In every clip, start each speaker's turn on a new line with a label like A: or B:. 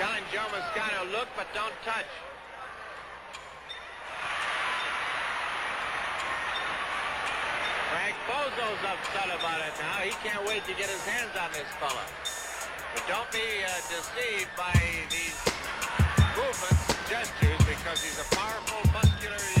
A: telling Joe Moscato, look but don't touch. Frank Bozo's upset about it now. He can't wait to get his hands on this fella. But don't be uh, deceived by these movements, gestures, because he's a powerful, muscular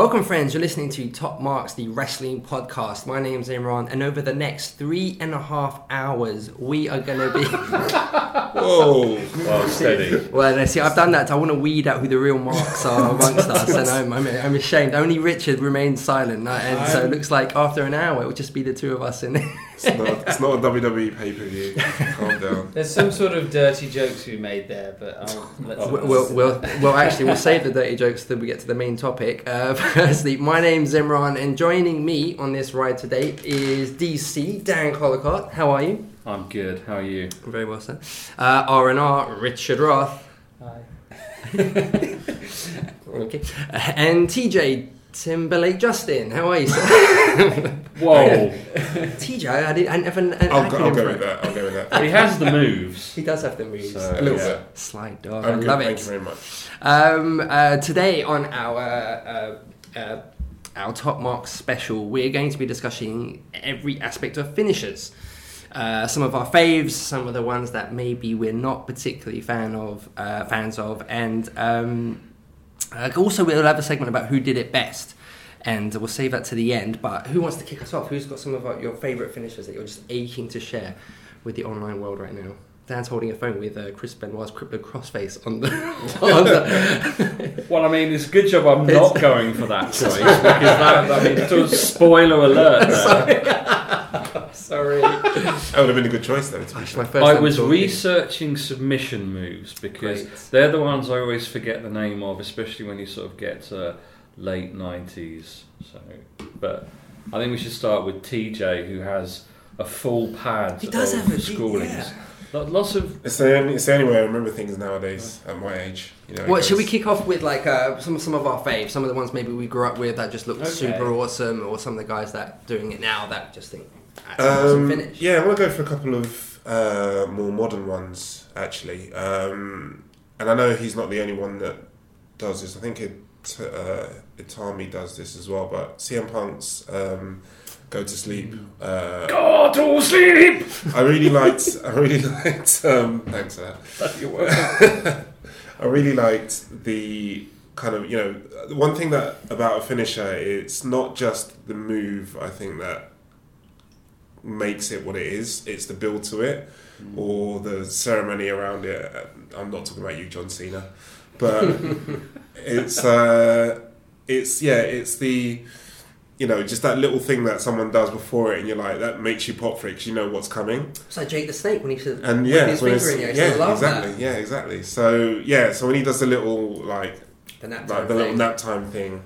B: Welcome, friends. You're listening to Top Marks, the wrestling podcast. My name's Imran, and over the next three and a half hours, we are going to be.
C: Whoa!
D: Well, steady.
B: well, let's see, I've done that. I want to weed out who the real marks are amongst us, and I'm, I'm, I'm ashamed. Only Richard remains silent, and so it looks like after an hour, it will just be the two of us in it.
C: It's not, it's not a WWE pay per view. Calm down.
E: There's some sort of dirty jokes we made there, but I'll let
B: We'll, we'll, we'll, well, actually, we'll save the dirty jokes till we get to the main topic. Uh, firstly, my name's Imran, and joining me on this ride today is DC Dan Collicott. How are you?
D: I'm good. How are you?
B: Very well, sir. Uh, R and R Richard Roth.
E: Hi.
B: Okay, Uh, and TJ Timberlake Justin. How are you, sir?
D: Whoa!
B: TJ, I didn't. I never. An
C: I'll go, I'll go with that. I'll go with that.
D: he has the moves.
B: He does have the moves.
D: So,
B: a little
C: yeah.
B: bit. Slight dog.
C: I'm
B: I
C: good,
B: love
C: Thank
B: it.
C: you very much.
B: Um, uh, today on our uh, uh, our top marks special, we're going to be discussing every aspect of finishers. Uh, some of our faves, some of the ones that maybe we're not particularly fan of, uh, fans of, and um, uh, also we'll have a segment about who did it best, and we'll save that to the end. But who wants to kick us off? Who's got some of our, your favourite finishers that you're just aching to share with the online world right now? Dan's holding a phone with uh, Chris Benoit's Crippler Crossface on the, on the
D: Well, I mean, it's a good job I'm not going for that choice because that, I mean, sort of spoiler alert. there.
B: Sorry.
C: That would have been a good choice, though. To be
B: It's
C: fair.
B: my first
D: I
B: time
D: was
B: talking.
D: researching submission moves because
B: Great.
D: they're the ones I always forget the name of, especially when you sort of get to late 90s. So, but I think we should start with TJ, who has a full pad
B: He does
D: of
B: have a T-
D: schoolings.
B: yeah.
D: Lo- Lots of
C: It's the, only, it's the only way I remember things nowadays at my age. You know, it
B: What should we
C: goes-
B: kick off with? Like uh, some some of our faves, some of the ones maybe we grew up with that just looked
D: Okay.
B: super awesome, or some of the guys that doing it now that just think that's an awesome
C: Um,
B: finish.
C: yeah, I want to go for a couple of uh, more modern ones, actually. Um, and I know he's not the only one that does this. I think it, uh, Itami does this as well. But CM Punk's um, "Go to Sleep." Uh,
D: Go to sleep.
C: I really liked. I really liked. Um, thanks for that.
D: You're welcome.
C: I really liked the kind of you know one thing that about a finisher it's not just the move I think that makes it what it is it's the build to it or the ceremony around it. I'm not talking about you John Cena. But it's uh it's yeah it's the you know just that little thing that someone does before it and you're like that makes you pop for it 'cause you know what's coming.
B: It's like Jake the Snake when he said
C: and yeah,
B: his finger in
C: yeah, exactly,
B: that.
C: yeah, exactly. So yeah, so when he does the little like
B: The nap
C: like
B: time
C: the little nap time thing,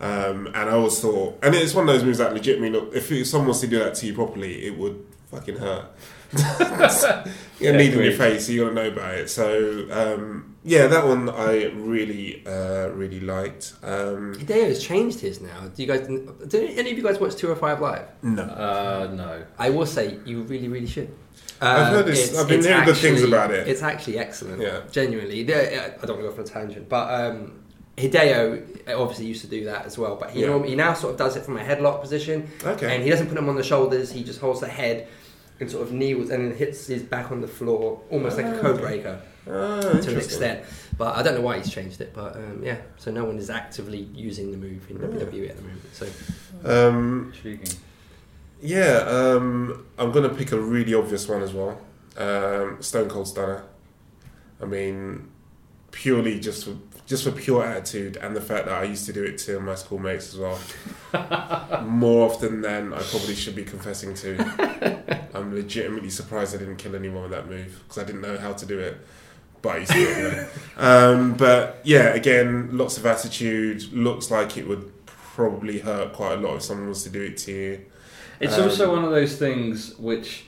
C: um, and I always thought, and it's one of those moves that legitimately look. If someone was to do that to you properly, it would fucking hurt. You're
D: Yeah,
C: need in your face, so you got to know about it. So um, yeah, that one I really, uh, really liked. Um,
B: Hideo has changed his now. Do you guys? Do any of you guys watch 205 Live?
C: no,
D: Uh, no.
B: I will say you really, really should.
C: I've heard this-
B: it's-
C: I've been
B: it's
C: hearing good things about it.
B: It's actually excellent.
C: Yeah.
B: genuinely. There- I don't want to go off on a tangent, but um, Hideo obviously used to do that as well. But he
C: Yeah.
B: norm- he now sort of does it from a headlock position,
C: okay,
B: and he doesn't put them on the shoulders. He just holds the head and sort of kneels and then hits his back on the floor, almost like a
C: Ah,
B: code
C: okay.
B: breaker
C: Ah,
B: to an extent. But I don't know why he's changed it. But um, yeah, so no one is actively using the move in
C: Yeah.
B: WWE at the moment. So
C: Um,
D: Intriguing.
C: Yeah, um, I'm gonna pick a really obvious one as well. Um, Stone Cold Stunner. I mean, purely just for just for pure attitude and the fact that I used to do it to my schoolmates as well. More often than I probably should be confessing to. I'm legitimately surprised I didn't kill anyone with that move because I didn't know how to do it. But I used to do it. Um, but yeah, again, lots of attitude. Looks like it would probably hurt quite a lot if someone was to do it to you.
D: It's
C: Um,
D: also one of those things which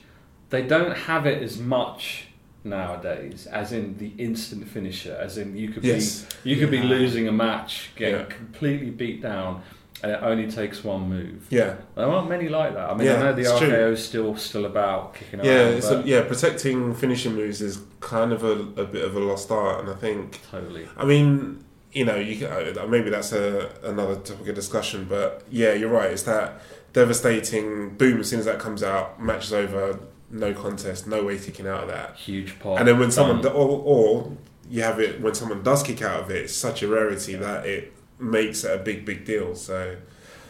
D: they don't have it as much nowadays, as in the instant finisher, as in you could
C: Yes.
D: be you could be losing a match, getting
C: Yeah.
D: completely beat down, and it only takes one move.
C: Yeah,
D: There aren't many like that. I mean,
C: Yeah,
D: I know the
C: it's true.
D: RKO is still still about kicking
C: yeah,
D: around,
C: it's
D: but
C: a, yeah. Protecting finishing moves is kind of a, a bit of a lost art, and I think
D: totally.
C: I mean, you know, you can, uh, maybe that's a another topic of discussion, but yeah, you're right. It's that devastating boom as soon as that comes out, match is over, no contest, no way kicking out of that.
D: Huge pot.
C: and then when someone,
D: done.
C: do, or, or you have it when someone does kick out of it, it's such a rarity that it makes it a big, big deal. So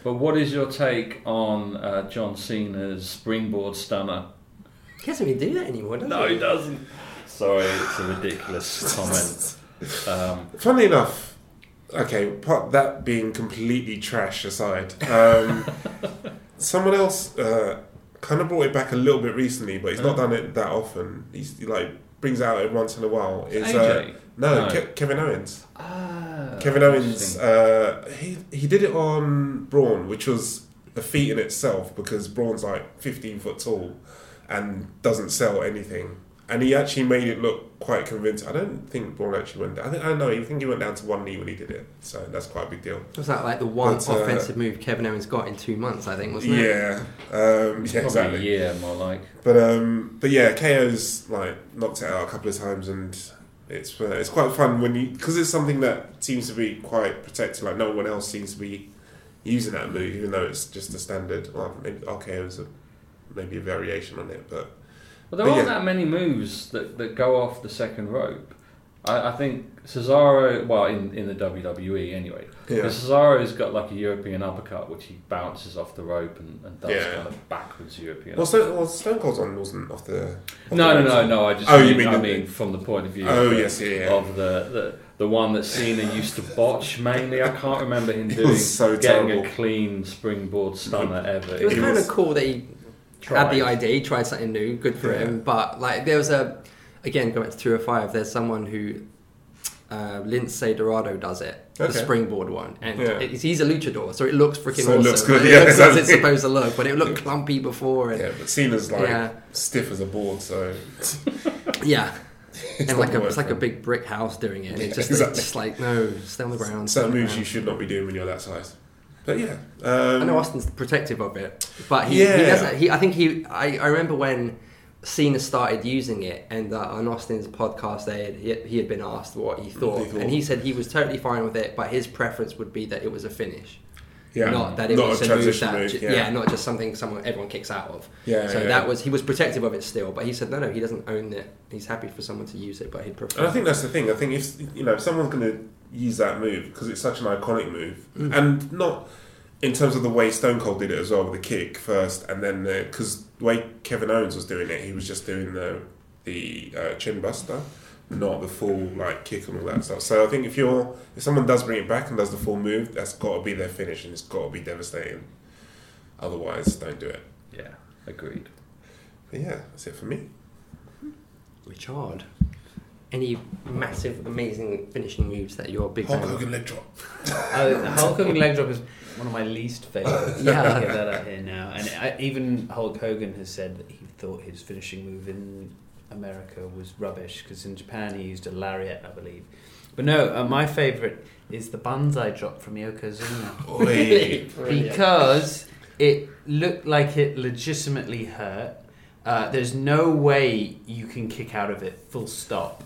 D: But what is your take on uh, John Cena's springboard stunner?
B: He doesn't really do that anymore, does
D: No,
B: he?
D: No, he doesn't. Sorry, it's a ridiculous comment. Um,
C: Funnily enough, okay, part that being completely trash aside, um, someone else uh, kind of brought it back a little bit recently, but he's not
D: Oh.
C: done it that often. He's he, like brings it out every once in a while. Is uh, no,
D: No.
C: Ke- Kevin Owens.
D: ah,
C: Kevin Owens. Uh, he he did it on Braun, which was a feat in itself because Braun's like fifteen foot tall and doesn't sell anything. And he actually made it look quite convincing. I don't think Braun actually went down. I, think, I know. I think he went down to one knee when he did it. So that's quite a big deal.
B: Was that like the one
C: But, uh,
B: offensive move Kevin Owens got in two months? I think wasn't it?
C: Yeah, um,
D: It's
C: yeah, exactly.
D: a year more like.
C: But um, but yeah, KO's like knocked it out a couple of times, and it's uh, it's quite fun when you because it's something that seems to be quite protected. Like no one else seems to be using that move, even though it's just a standard. Well, maybe RKO's a maybe a variation on it, but
D: But there
C: But
D: aren't
C: yeah.
D: that many moves that, that go off the second rope. I, I think Cesaro, well, in, in the WWE anyway,
C: yeah,
D: Cesaro's got like a European uppercut which he bounces off the rope and, and does
C: Yeah.
D: kind of backwards European.
C: well, Stone, well, Stone Cold's one wasn't off the. off
D: no,
C: the
D: no, no, no. I just
C: Oh,
D: mean,
C: you mean
D: I
C: the-
D: mean from the point of view
C: Oh
D: of,
C: yes, yeah, yeah.
D: of the, the the one that Cena used to botch mainly. I can't remember him doing
C: so
D: getting
C: terrible.
D: a clean springboard stunner ever.
B: It was
C: It
B: kind
C: was-
B: of cool that he had the ID, tried something new, good for
C: Yeah.
B: him. But like, there was a again going back to two or five. There's someone who uh, Lince Dorado does it, the springboard one, and
C: Yeah.
B: it's, he's a luchador, so it looks freaking
C: So it
B: awesome.
C: looks good,
B: It
C: yeah,
B: looks as it's supposed to look, but it looked clumpy before, and
C: Yeah, but Cena's like
B: Yeah.
C: stiff as a board, so
B: yeah.
C: it's
B: And like a, it's like a big brick house doing it.
C: Yeah,
B: it's just,
C: exactly.
B: it's just like no, stay on the ground.
C: certain moves
B: ground.
C: you should not be doing when you're that size. But yeah, um,
B: I know Austin's protective of it, but he,
C: Yeah.
B: he doesn't. He, I think he. I, I remember when Cena started using it, and uh, on Austin's podcast, they had, he, had, he had been asked what he thought,
C: thought.
B: and he said he was totally fine with it, but his preference would be that it was a finish,
C: yeah,
B: not that it
C: not
B: was
C: a
B: move that,
C: move. yeah.
B: yeah. not just something someone everyone kicks out of.
C: Yeah,
B: so
C: yeah.
B: that was he was protective of it still, but he said no, no, he doesn't own it. He's happy for someone to use it, but he'd prefer.
C: And I think that's the thing. I think if you know if someone's going to use that move because it's such an iconic move,
B: Mm.
C: and not in terms of the way Stone Cold did it as well with the kick first, and then because the way Kevin Owens was doing it, he was just doing the the uh, chin buster, not the full like kick and all that stuff. So I think if you're if someone does bring it back and does the full move, that's got to be their finish and it's got to be devastating. Otherwise, don't do it.
D: Yeah, agreed.
C: But yeah, that's it for me.
B: Richard. Any massive, amazing finishing moves that you're a big
C: Hulk
B: fan of?
C: Hogan leg drop.
E: Uh, Hulk Hogan leg drop is one of my least favourites.
B: Yeah.
E: I'll get that out here now. And I, even Hulk Hogan has said that he thought his finishing move in America was rubbish because in Japan he used a lariat, I believe. But no, uh, my favourite is the banzai drop from Yokozuna
C: Oi.
E: because it looked like it legitimately hurt. Uh, there's no way you can kick out of it. Full stop.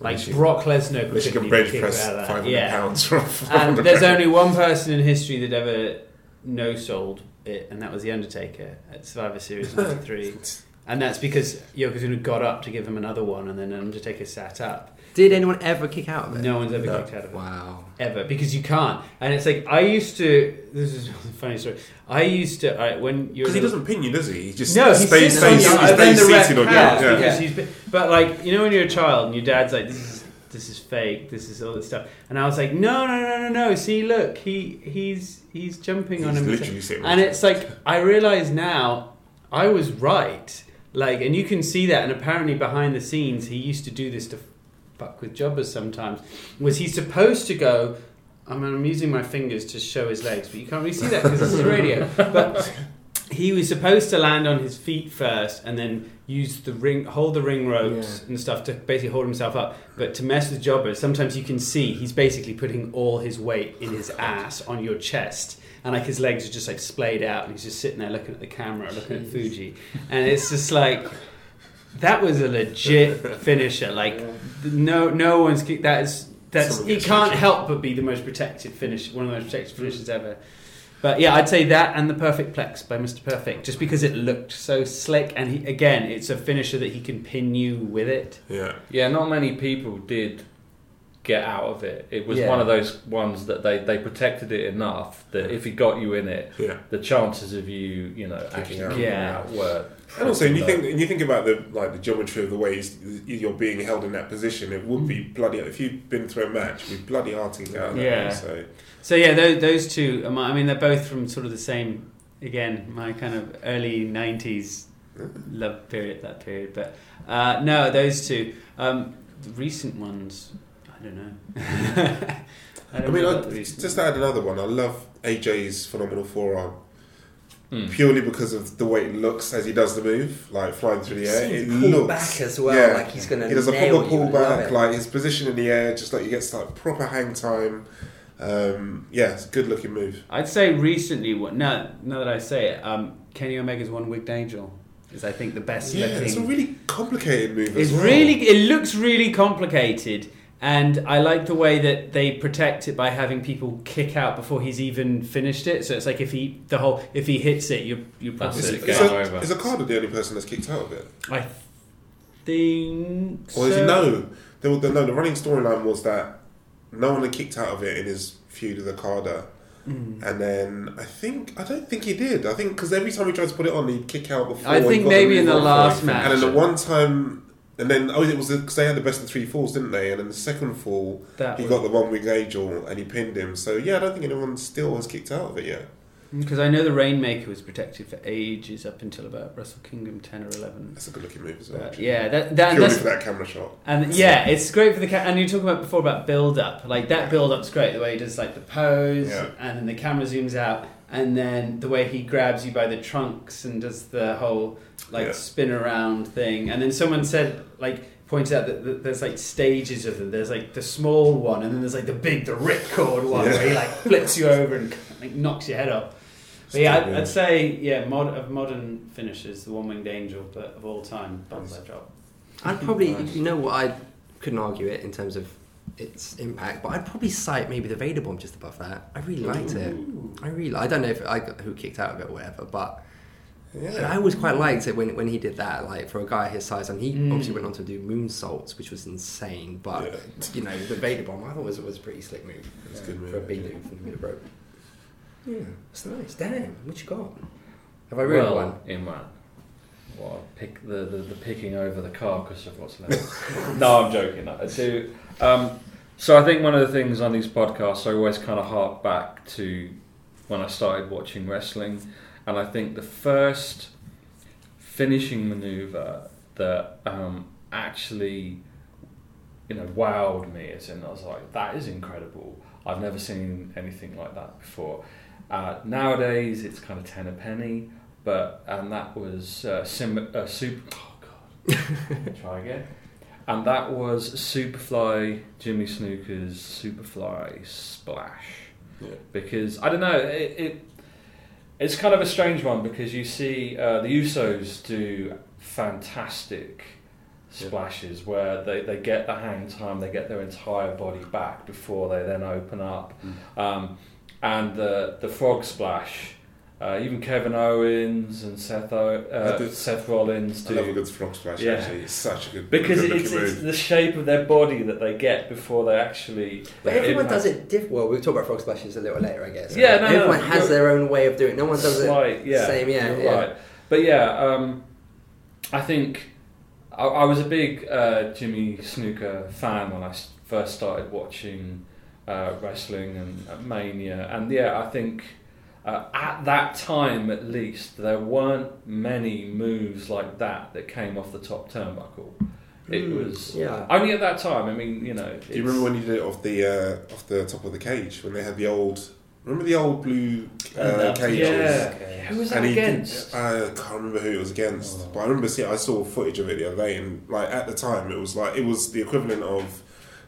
E: Like
C: you-
E: Brock Lesnar
C: can
E: even
C: bench press
E: that.
C: 500
E: Yeah.
C: pounds
E: And there's only one person in history that ever no sold it, and that was The Undertaker at Survivor Series 93. and that's because Yokozuna got up to give him another one, and then Undertaker sat up.
B: Did anyone ever kick out of it?
E: No one's ever
C: No.
E: kicked out of it.
B: Wow.
E: Ever. Because you can't. And it's like, I used to. This is a funny story. I used to. Alright, when you're.
C: Because he doesn't pin you, does he? He just
E: No, he
C: stays,
E: sits on
C: stays,
E: you,
C: he stays
E: the
C: seated on you.
E: counts
C: Yeah.
E: because he's been, but like you know when you're a child and your dad's like this is this is fake, this is all this stuff, and I was like no no no no no see look he he's he's jumping on him
C: literally sitting
E: and it's like I realize now I was right like and you can see that and apparently behind the scenes he used to do this to fuck with jobbers sometimes was he supposed to go I mean, I'm using my fingers to show his legs, but you can't really see that because this is radio. But he was supposed to land on his feet first and then use the ring, hold the ring ropes
B: Yeah.
E: and stuff to basically hold himself up. But to mess with jobbers, sometimes you can see he's basically putting all his weight in his oh, ass on your chest. And like his legs are just like splayed out, and he's just sitting there looking at the camera, looking at Fuji, and it's just like that was a legit finisher. Like no, no one's that is that's
C: Someone
E: it can't help but be the most protected finish, one of the most protected finishes ever. But yeah, I'd say that and the Perfect Plex by Mr. Perfect, just because it looked so slick, and he, again, it's a finisher that he can pin you with it.
C: Yeah.
D: Yeah, not many people did get out of it. It was
E: Yeah.
D: one of those ones that they, they protected it enough that if he got you in it,
C: Yeah.
D: the chances of you, you know, actually
C: out.
E: Yeah.
D: out were.
C: And also, when you think when you think about the like the geometry of the ways you're being held in that position, it would be bloody. If you've been through a match, be bloody hard out of that.
E: Yeah.
C: So
E: So yeah, those, those two. are my- I mean, they're both from sort of the same. Again, my kind of early '90s love period, that period. But uh, no, those two. Um, the recent ones, I don't know. I,
C: I
E: don't
C: mean,
E: know
C: I, just to add another one. I love AJ's phenomenal forearm
D: Hmm.
C: purely because of the way it looks as he does the move, like flying through the air.
B: Seems
C: It looks
B: back as well,
C: yeah.
B: like he's gonna
C: He does a proper pull back, like his position in the air, just like he gets like proper hang time. Um, yeah, it's a good looking move.
E: I'd say recently, what now, now that I say it, um, Kenny Omega's One Winged Angel is, I think, the best
C: Yeah,
E: looking.
C: it's a really complicated move.
E: It's
C: well.
E: really, it looks really complicated, and I like the way that they protect it by having people kick out before he's even finished it. So it's like if he the whole if he hits it, you you
D: That's
E: probably.
C: Is,
D: it,
C: is, a,
D: over.
C: is Okada the only person that's kicked out of it?
E: I think.
C: Or is
E: so.
C: it no? The, the, no, the running storyline was that no one had kicked out of it in his feud with Okada.
E: Mm.
C: And then I think I don't think he did. I think because every time he tried to put it on, he'd kick out before.
E: I think maybe in the last match.
C: And then the one time, and then oh, it was because they had the best of three falls, didn't they? And then the second fall,
E: That
C: he
E: was-
C: got the one wing angel and he pinned him. So yeah, I don't think anyone still has kicked out of it yet.
E: Mm, because I know the Rainmaker was protected for ages up until about Wrestle Kingdom 10 or 11.
C: That's a good looking move as well.
E: Yeah, that, that,
C: purely
E: that's,
C: for that camera shot.
E: And yeah, it's great for the ca- and you talking about before about build up. Like that build up's great. The way he does like the pose,
C: Yeah.
E: and then the camera zooms out, and then the way he grabs you by the trunks and does the whole like
C: Yeah.
E: spin around thing. And then someone said like pointed out that, that there's like stages of them. There's like the small one, and then there's like the big, the ripcord one
C: Yeah.
E: where he like flips you over and like knocks your head off. But yeah, I'd,
C: Still
E: I'd say yeah, mod, of modern finishes, the one winged angel, but of all time, Butler job.
B: I'd probably,
D: Nice.
B: you know what, I couldn't argue it in terms of its impact, but I'd probably cite maybe the Vader bomb just above that. I really liked it. I really, I don't know if I got who kicked out of it or whatever, but
C: Yeah.
B: I always quite liked it when, when he did that. Like for a guy his size, and he
E: Mm.
B: obviously went on to do moonsaults, which was insane. But
C: Yeah.
B: you know, the Vader bomb, I thought was was a pretty slick move.
C: It's a good move,
B: for a big dude from the middle rope. Yeah, it's nice. Damn, what you got? Have I ruined
D: well,
B: one?
D: in one. Well, pick the, the, the picking over the carcass of what's left. no, I'm joking. I do. Um, so I think one of the things on these podcasts, I always kind of hark back to when I started watching wrestling, and I think the first finishing maneuver that um, actually, you know, wowed me, is in I was like, that is incredible. I've never seen anything like that before. Uh, nowadays, it's kind of ten a penny, but and that was uh, sim- uh, super. Oh god, try again. And that was Superfly Jimmy Snuka's Superfly Splash
C: Yeah.
D: because I don't know it, it. It's kind of a strange one because you see uh, the Usos do fantastic splashes where they, they get the hang time, they get their entire body back before they then open up. Um, and the the frog splash, uh, even Kevin Owens and Seth o-
C: I
D: uh,
C: do-
D: Seth Rollins
C: I love a good frog splash.
D: Yeah.
C: Actually, it's such a good
D: because
C: good
D: it's, it's the shape of their body that they get before they actually.
B: But everyone
D: impact.
B: does it diff- Well, we'll talk about frog splashes a little later, I guess.
D: Yeah, no, no,
B: everyone
D: no,
B: has their own way of doing it. No one does
D: Slight,
B: it
D: yeah,
B: same. Yeah,
D: you're
B: yeah.
D: right. But yeah, um, I think I, I was a big uh, Jimmy Snuka fan when I first started watching uh, wrestling and uh, Mania, and yeah, I think. Uh, at that time, at least, there weren't many moves like that that came off the top turnbuckle. It
B: Mm,
D: was
B: yeah.
D: only at that time. I mean, you know.
C: Do you remember when you did it off the uh, off the top of the cage when they had the old Remember the old blue uh,
E: that-
C: cages?
D: Yeah.
E: Okay.
D: Who was that
C: And
D: against?
C: Did, I can't remember who it was against,
D: Oh.
C: but I remember seeing. I saw footage of it the other day, and like at the time, it was like it was the equivalent of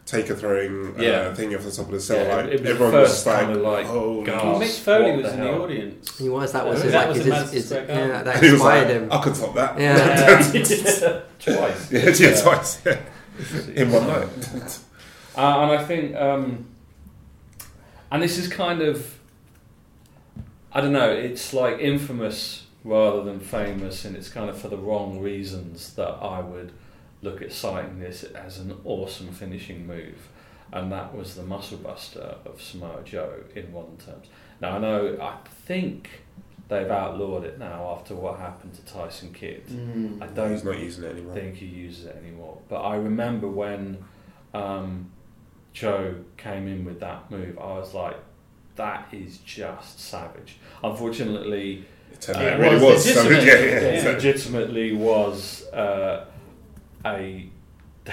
C: taker throwing uh, thing off the top of the cell.
D: Yeah,
C: like
D: it was the
C: everyone
D: first
C: was like,
D: kind of like,
C: "Oh,
D: gasp.
E: Well,
D: Mick
E: Mick Foley was
D: the
E: in the audience.
B: He was. That was
E: Yeah,
B: his,
E: that
B: like
E: was
B: his, his, his- yeah, that
C: he was like,
B: him.
C: I could top that.
B: Yeah.
D: Twice.
C: yeah, yeah, twice. Yeah. In one night.
D: Uh, and I think, um, and this is kind of, I don't know, it's like infamous rather than famous, and it's kind of for the wrong reasons that I would look at citing this as an awesome finishing move. And that was the muscle buster of Samoa Joe in modern terms. Now, I know, I think they've outlawed it now after what happened to Tyson Kidd. I don't
C: He's not using it anymore.
D: think he uses it anymore. But I remember when um, Joe came in with that move, I was like, that is just savage. Unfortunately,
C: It
D: Uh, it
C: it really
E: was
C: was. So, yeah, yeah,
D: it
E: Yeah.
D: legitimately was uh, a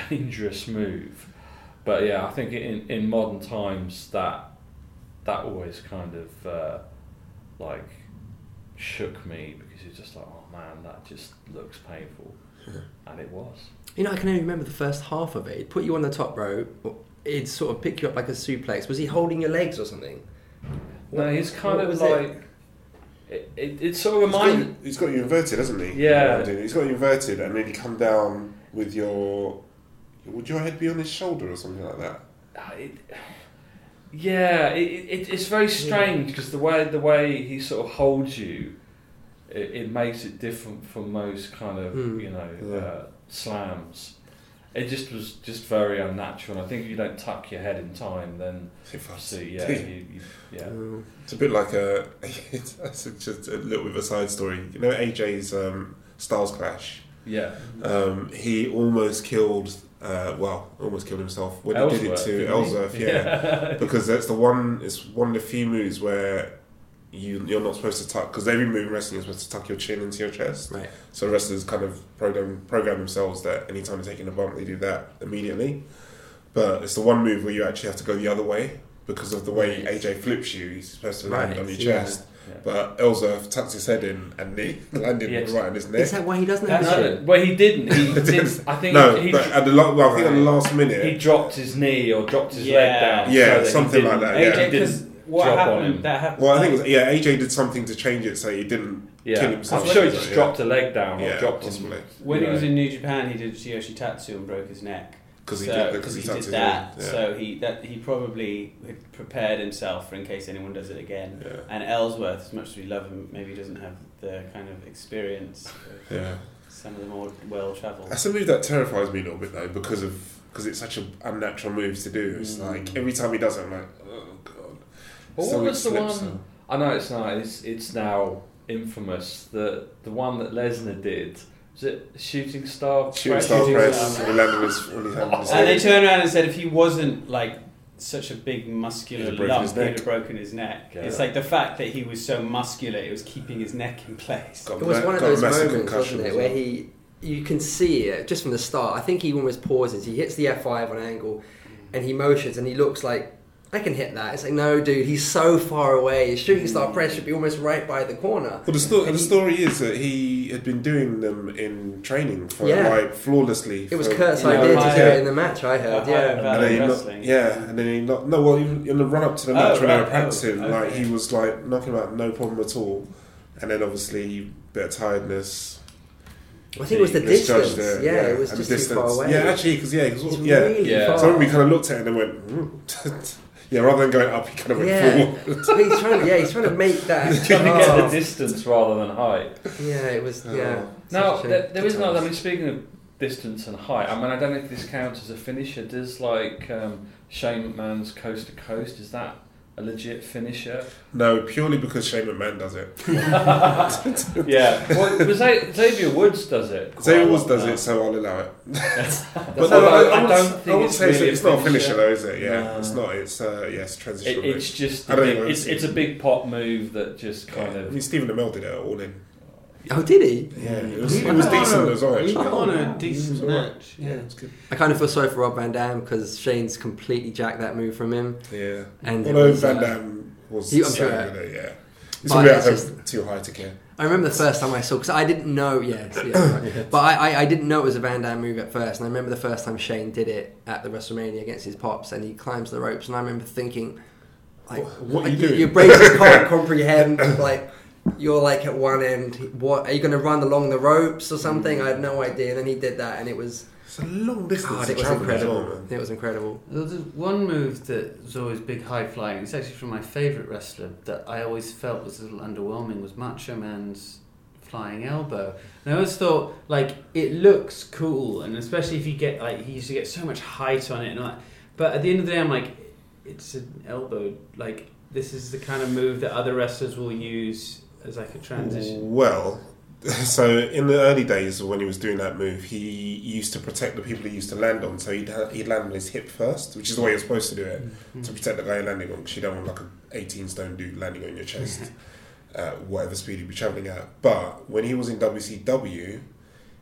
D: dangerous move. But yeah, I think in, in modern times that that always kind of uh, like shook me because it's just like, oh man, that just looks painful, and it was.
B: You know, I can only remember the first half of it. He'd put you on the top rope. It'd sort of pick you up like a suplex. Was he holding your legs or something?
D: No, he's kind of
B: was it?
D: like it. It, it sort of
C: He's got, you, he's got you inverted, hasn't he?
D: Yeah.
C: He's got you inverted, and then you come down with your. Would your head be on his shoulder or something like that?
D: Uh, it, yeah, it, it, it's very strange because the way the way he sort of holds you, it, it makes it different from most kind of
B: Hmm.
D: you know
C: Yeah.
D: uh, slams. It just was just very unnatural. And I think if you don't tuck your head in time, then
C: If
D: see, yeah, you, you, yeah,
B: Mm.
C: It's a bit like a. It's just a little bit of a side story. You know AJ's um, Styles Clash.
D: Yeah.
C: Um, he almost killed. Uh, well, almost killed himself when he did it to
D: didn't he?
C: Ellsworth. Yeah, because that's the one. It's one of the few moves where you you're not supposed to tuck because every move in wrestling is supposed to tuck your chin into your chest.
B: Right.
C: So wrestlers kind of program program themselves that anytime they're taking a bump, they do that immediately. But it's the one move where you actually have to go the other way because of the way
B: Right.
C: AJ flips you. He's supposed to land
B: Right,
C: on your
B: yeah.
C: chest.
D: Yeah.
C: But Ellsworth tucks his head in and he landed
D: Yes.
C: right on his neck.
B: Is that why he doesn't have
E: That's
B: a
D: No, well, he didn't. He didn't. I think
C: no,
D: he,
C: but at the la- well, I think at the last minute,
D: he dropped his knee or dropped his
E: Yeah.
D: leg down.
C: Yeah,
D: so
C: something like that,
D: he
C: yeah.
E: AJ,
D: didn't
E: what
D: drop on
E: happened?
D: him.
E: That happened.
C: well, I think it was, yeah, AJ did something to change it so he didn't
D: Yeah,
C: kill himself.
D: I'm sure he
C: So,
D: just
C: yeah.
D: dropped a leg down or
C: Yeah,
D: dropped
C: possibly.
D: him.
E: when
D: you
E: he was in New Japan, he did Tsuyoshi Tatsu and broke his neck.
C: Because he
E: So-
C: did because he,
E: he did that.
C: Yeah.
E: So he that he probably had prepared himself for in case anyone does it again.
C: yeah.
E: And Ellsworth, as much as we love him, maybe doesn't have the kind of experience of
C: yeah.
E: some of the more well travelled.
C: That's a move that terrifies me a little bit though because of because it's such an unnatural move to do. It's
E: Mm.
C: like every time he does it, I'm like, oh god.
D: Well,
C: Something
D: what was the
C: slips
D: one? I know it's not. It's it's now infamous. The the one that Lesnar did was it Shooting Star?
C: Shooting
D: Press?
C: star
E: Shooting
C: press.
E: star.
C: When he landed his when he landed his
E: And they turned around and said if he wasn't like such a big muscular
C: He'd have broken
E: lump,
C: his
E: he'd
C: neck.
E: have broken his neck.
D: Yeah.
E: It's like the fact that he was so muscular, it was keeping his neck in place.
C: Got
B: It was
C: ma-
B: one of those moments, wasn't it, where
C: well.
B: he, you can see it just from the start. I think he almost pauses. He hits the F5 on angle, and he motions, and he looks like I can hit that. It's like no, dude, he's so far away. His shooting star mm. press should be almost right by the corner.
C: Well, the, sto- the
B: he-
C: story is that he had been doing them in training for
B: Yeah.
C: like flawlessly.
B: It was
C: for-
B: Kurt's
E: Yeah,
B: idea to do it in the match. I heard, yeah.
C: And then he knock-
E: wrestling.
C: yeah, and then he knocked, no, well, even in the run up to the match
E: Oh,
C: when they were practicing,
E: oh,
C: like he was like knocking him out, no problem at all. And then obviously bit of tiredness.
B: I think it was the distance.
C: it,
B: Yeah, it was just
C: the
B: too far away.
C: Yeah, actually, because yeah, 'cause-
B: It's
C: yeah.
B: really
D: Yeah.
B: far.
C: So we kind of looked at it and went, mm. yeah, rather than going up, he kind of went
B: Yeah.
C: forward.
B: he's trying. Yeah, he's trying to make that.
D: He's Trying to get the distance rather than height.
B: Yeah, it was.
C: Oh.
B: Yeah.
D: Now there, there is another. I mean, speaking of distance and height, I mean, I don't know if this counts as a finisher. Does like um, Shane McMahon's coast to coast? Is that a legit finisher?
C: No, purely because Shane McMahon does it.
D: yeah. Well, was that, Xavier Woods does it.
C: Xavier Woods does
D: now.
C: it, so I'll allow it. But no, I,
D: I,
C: I, would,
D: don't think
C: I would
D: it's
C: say it's,
D: really
C: it's not a finisher though, is it? Yeah,
D: No.
C: it's not. It's uh, yes, transitional.
D: It, it's just
C: I
D: a
C: don't
D: big, it's, it's a big pop move that just
C: Yeah.
D: kind
C: I
D: of
C: mean, Stephen Amell did it all in.
B: Oh, did he?
C: Yeah, it was,
E: He
C: it was decent as well.
E: He
C: Actually.
E: put on a decent
C: was alright.
E: match.
C: Yeah, it's good.
B: I kind of feel sorry for Rob Van Dam because Shane's completely jacked that move from him.
C: Yeah.
B: And it
C: Although
B: was,
C: Van
B: uh,
C: Dam was
B: You- I'm sure.
C: good yeah. It's
B: But
C: a bit
B: it's just-
C: too high to care.
B: I remember the first time I saw because I didn't know. Yes, yeah, right. but I, I, I didn't know it was a Van Dam move at first, and I remember the first time Shane did it at the WrestleMania against his pops, and he climbs the ropes, and I remember thinking, like,
C: What- what are you
B: your-
C: doing?
B: Your brain just can't comprehend. Like, you're like at one end. What are you going to run along the ropes or something? Mm. I had no idea. And then he did that, and it was
C: It's a long distance.
B: God, it was incredible.
C: well, man.
B: It was incredible.
E: There was one move that was always big high flying. It's actually from my favourite wrestler that I always felt was a little underwhelming. Was Macho Man's flying elbow. And I always thought like it looks cool, and especially if you get like he used to get so much height on it, and all that. but at the end of the day, I'm like, it's an elbow. Like this is the kind of move that other wrestlers will use as like a transition.
C: Well, so in the early days when he was doing that move, he used to protect the people he used to land on. So he'd, ha- he'd land on his hip first, which is the way you're supposed to do it to protect the guy you're landing on. Because you don't want like an 18 stone dude landing on your chest at whatever speed he'd be traveling at. But when he was in WCW,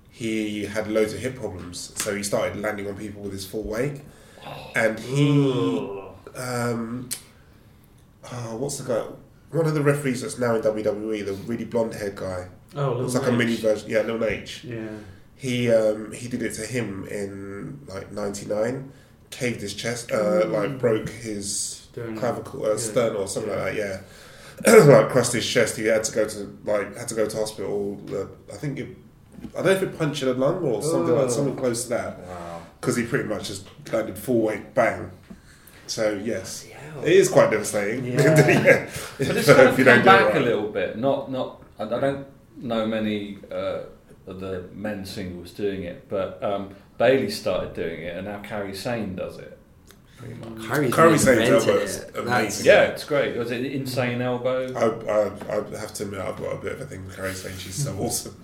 C: he had loads of hip problems, so he started landing on people with his full weight, and he um, oh, what's the guy? One of the referees that's now in WWE, the really blonde haired guy.
E: Oh,
C: It's like a mini version. Yeah, Lil Naitch.
E: Yeah.
C: He um, he did it to him in like '99. Caved his chest, uh, like broke his
E: Sternum.
C: clavicle, uh,
E: Yeah.
C: sternum or something like that. Yeah, like crushed his chest. He had to go to like had to go to hospital. Uh, I think it, I don't know if it punctured a lung or something
E: Oh.
C: like something close to that.
D: Wow.
C: Because he pretty much just landed full weight, bang. So yes, it is quite devastating.
E: Yeah.
C: Yeah.
D: But it's kind of
C: If you don't
D: come
C: do it
D: back a little bit. Not, not. I I don't know many uh, of the men singles doing it, but um, Bayley started doing it, and now Kairi Sane does it. Pretty much.
C: Kairi's
B: Kairi
C: Sane's elbow is amazing.
B: That's-
D: Yeah, it's great. Was it insane elbow?
C: I, I, I have to admit, I've got a bit of a thing with Kairi Sane she's so awesome.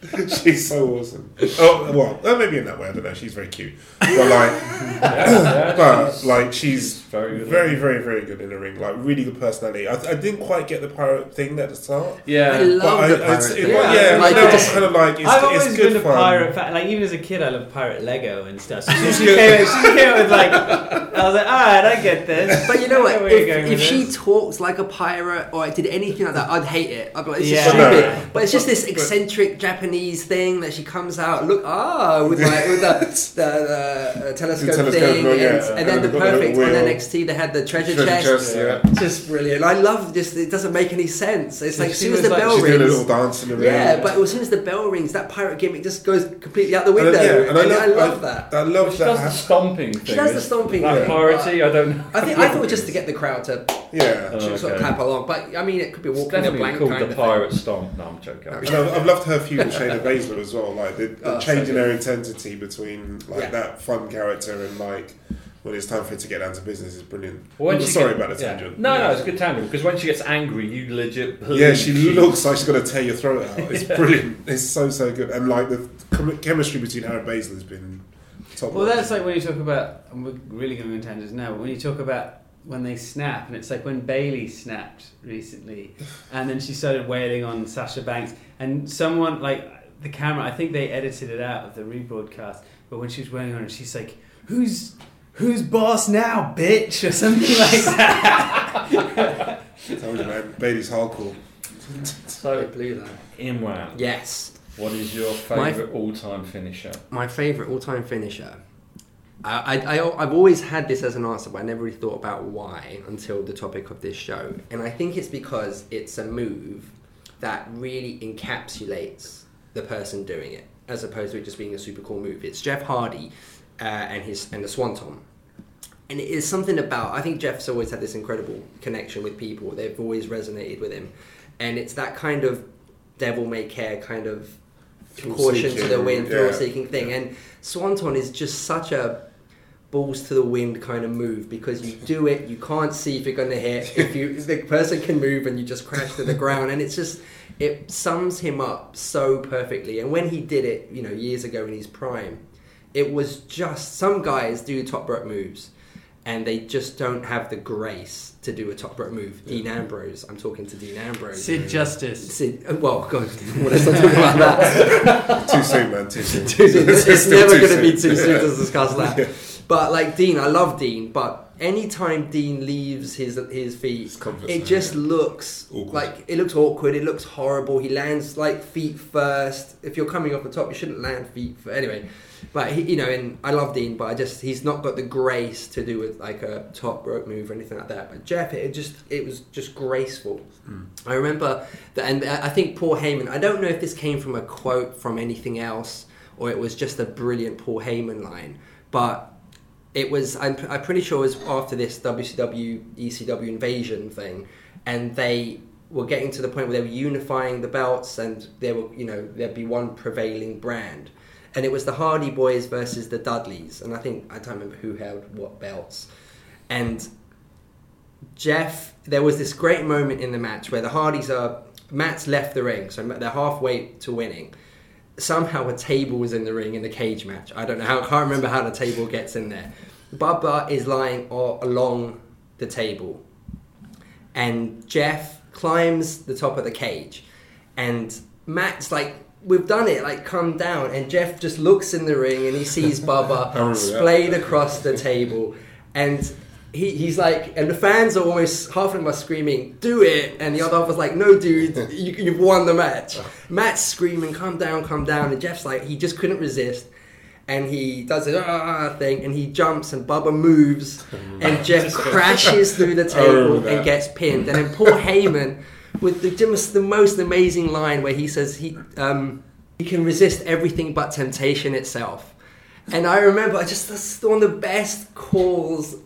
C: she's so awesome. Oh well, uh, maybe in that way. I don't know. She's very cute, but like,
D: yeah, yeah,
C: but
D: she's-
C: like she's
D: very good.
C: very, very, very good in the ring. Like really good personality. I, I didn't quite get the pirate thing at the start.
D: yeah.
B: I love
C: But I,
B: the
C: it's,
B: pirate
C: it,
B: thing.
C: yeah,
E: Yeah,
C: yeah
B: like,
C: no, it's
B: just-
C: kind of like it's,
E: I've
C: it's
E: always
C: good
E: been a
C: fun.
E: pirate fan. Like even as a kid, I loved pirate Lego and stuff. So she, she came, she came with like, I was like, all right, I get this.
B: But you know what?
E: where you're going
B: If, if she
E: this.
B: talks like a pirate or did anything like that, I'd hate it. I'd be like, it's
E: Yeah.
B: just
C: But no.
B: stupid. But it's just this eccentric Japanese thing that she comes out, look, ah, with like with the, the, the uh, telescope,
C: The telescope,
B: thing, and,
C: yeah.
B: and
C: And
B: then the
C: they've got the
B: perfect
C: little
B: on
C: wheel.
B: NXT. They had the treasure,
C: Treasure
B: chest.
C: chest, yeah.
B: It's just brilliant. I love this. it doesn't make any sense. It's like as
E: She
B: soon as
E: was
B: the
E: like-
B: bell
C: She's doing a
B: rings.
C: little dance in the ring.
B: Yeah, but as soon as the bell rings, that pirate gimmick just goes completely out the window.
C: uh, yeah, and I
B: And
C: love,
B: I love that.
C: I love
D: She
C: that.
D: does the stomping thing.
B: She does the
D: Is
B: stomping
D: That
B: thing.
D: priority, I don't know.
B: I think I thought it was just to get the crowd to
C: yeah.
D: Oh,
B: sort of
D: okay.
B: clap along, but I mean, it could be
D: It's
B: walking a
D: definitely
B: blank
D: called
B: kind
D: the
B: of thing.
D: pirate stomp. No, I'm joking.
C: And I've, I've loved her feud with Shayna Baszler as well. Like the, the
B: Oh,
C: change
B: so
C: in her intensity between like
B: Yeah.
C: that fun character and like when it's time for her to get down to business is brilliant.
D: When
C: I'm
D: she
C: sorry
D: get-
C: about the
D: yeah.
C: tangent.
D: No, no,
C: Yeah.
D: it's a good tangent because when she gets angry, you legit.
C: Yeah,
D: believe
C: she looks like she's going to tear your throat out. It's brilliant. It's so so good, and like the chem- chemistry between her and Baszler has been top.
E: Well,
C: notch.
E: that's like when you talk about, and we're really going on tangents now, but when you talk about when they snap, and it's like when Bayley snapped recently, and then she started wailing on Sasha Banks, and someone, like the camera, I think they edited it out of the rebroadcast, but when she was wailing on her, she's like, who's. Who's boss now, bitch? Or something like that.
C: Told you, man. Bayley's hardcore.
B: I
D: So,
B: blew that.
D: Imran,
B: Yes,
D: what is your
B: My-
D: favourite all-time finisher?
B: my favorite all-time finisher. I, I, I've always had this as an answer, but I never really thought about why until the topic of this show. And I think it's because it's a move that really encapsulates the person doing it, as opposed to it just being a super cool move. It's Jeff Hardy uh, and his and the Swanton. And it is something about I think Jeff's always had this incredible connection with people. They've always resonated with him, and it's that kind of devil may care kind of caution to the wind,
C: yeah.
B: thrill seeking thing. And Swanton is just such a balls to the wind kind of move because you do it, you can't see if you're going to hit. If you the person can move and you just crash to the ground, and it's just it sums him up so perfectly. And when he did it, you know, years ago in his prime, it was just some guys do top rope moves. And they just don't have the grace to do a top rope move. Dean Ambrose, I'm talking to Dean Ambrose.
E: Sid Justice.
B: Sid, oh, well, God, let's not talk about that.
C: Too soon, man. Too soon.
B: Too soon. It's, it's never going to be too soon
C: Yeah.
B: to discuss that. But like Dean, I love Dean, but anytime Dean leaves his his feet, it just
C: yeah.
B: looks
C: Awkward.
B: like it looks awkward. It looks horrible. He lands like feet first. If you're coming off the top, you shouldn't land feet first. Anyway, but he, you know, and I love Dean, but I just he's not got the grace to do with like a top rope move or anything like that. But Jeff, it just it was just graceful. Hmm. I remember that, and I think Paul Heyman. I don't know if this came from a quote from anything else or it was just a brilliant Paul Heyman line, but it was. I'm, I'm pretty sure it was after this WCW ECW invasion thing, and they were getting to the point where they were unifying the belts, and there were you know there'd be one prevailing brand, and it was the Hardy Boys versus the Dudleys, and I think I don't remember who held what belts, and Jeff, there was this great moment in the match where the Hardys are. Matt's left the ring, so they're halfway to winning. Somehow a table was in the ring in the cage match. I don't know how. I can't remember how the table gets in there. Bubba is lying all along the table, and Jeff climbs the top of the cage, and Matt's like, "We've done it! Like, come down!" And Jeff just looks in the ring and he sees Bubba splayed across the table, and he, he's like, and the fans are almost half of them are screaming, "Do it!" And the other half was like, "No, dude, you, you've won the match." Matt's screaming, "Come down, come down!" And Jeff's like, he just couldn't resist, and he does it ah thing, and he jumps, and Bubba moves, and Jeff crashes through the table
C: remember
B: and gets pinned, and then Paul Heyman with the the most amazing line where he says he um, he can resist everything but temptation itself. And I remember I just that's one of the best calls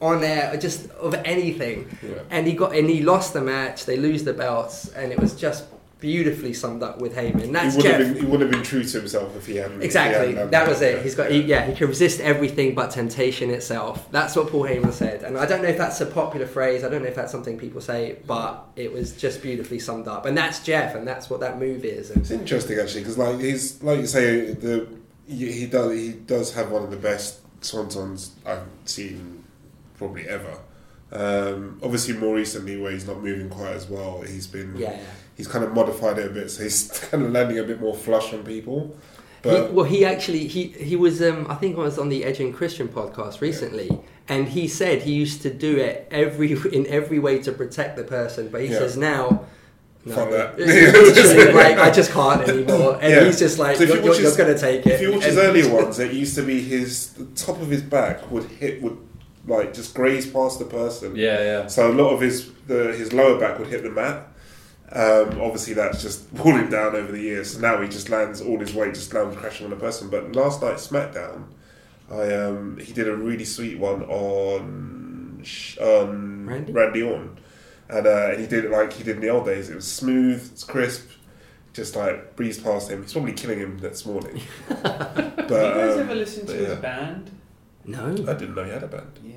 B: on air just of anything.
C: Yeah.
B: And he got and he lost the match, they lose the belts, and it was just beautifully summed up with Heyman. That's
C: he would
B: Jeff.
C: have been he would have been true to himself if he hadn't. if he
B: Exactly,
C: hadn't
B: that was it.
C: Yeah.
B: He's got, he, yeah, he can resist everything but temptation itself. That's what Paul Heyman said, and I don't know if that's a popular phrase. I don't know if that's something people say, but it was just beautifully summed up. And that's Jeff, and that's what that move is. And
C: It's interesting actually because like he's like you say the he, he does he does have one of the best swantons I've seen probably ever. Um, obviously, more recently where he's not moving quite as well, he's been
B: yeah, yeah.
C: he's kind of modified it a bit, so he's kind of landing a bit more flush on people.
B: He, well, he actually he he was um, I think I was on the Edge and Christian podcast recently, and he said he used to do it every in every way to protect the person, but he
C: Yeah.
B: says now. No,
C: that.
B: like I just can't anymore, and
C: Yeah.
B: he's just like
C: So if
B: you're,
C: you
B: you're,
C: watch
B: you're gonna take it.
C: if you watch his earlier ones, it used to be his the top of his back would hit would like just graze past the person.
D: Yeah, yeah.
C: So a lot of his the, his lower back would hit the mat. Um, obviously, that's just worn him down over the years. So now he just lands all his weight, just lands crashing on the person. But last night SmackDown, I um, he did a really sweet one on sh- on
B: Randy?
C: Randy Orton, and uh, he did it like he did in the old days. It was smooth, it's crisp, just like breezed past him. He's probably killing him this morning. but
E: Do you guys
C: um,
E: ever listen to
C: but
E: his band?
B: No,
C: I didn't know he had a band.
E: Yeah.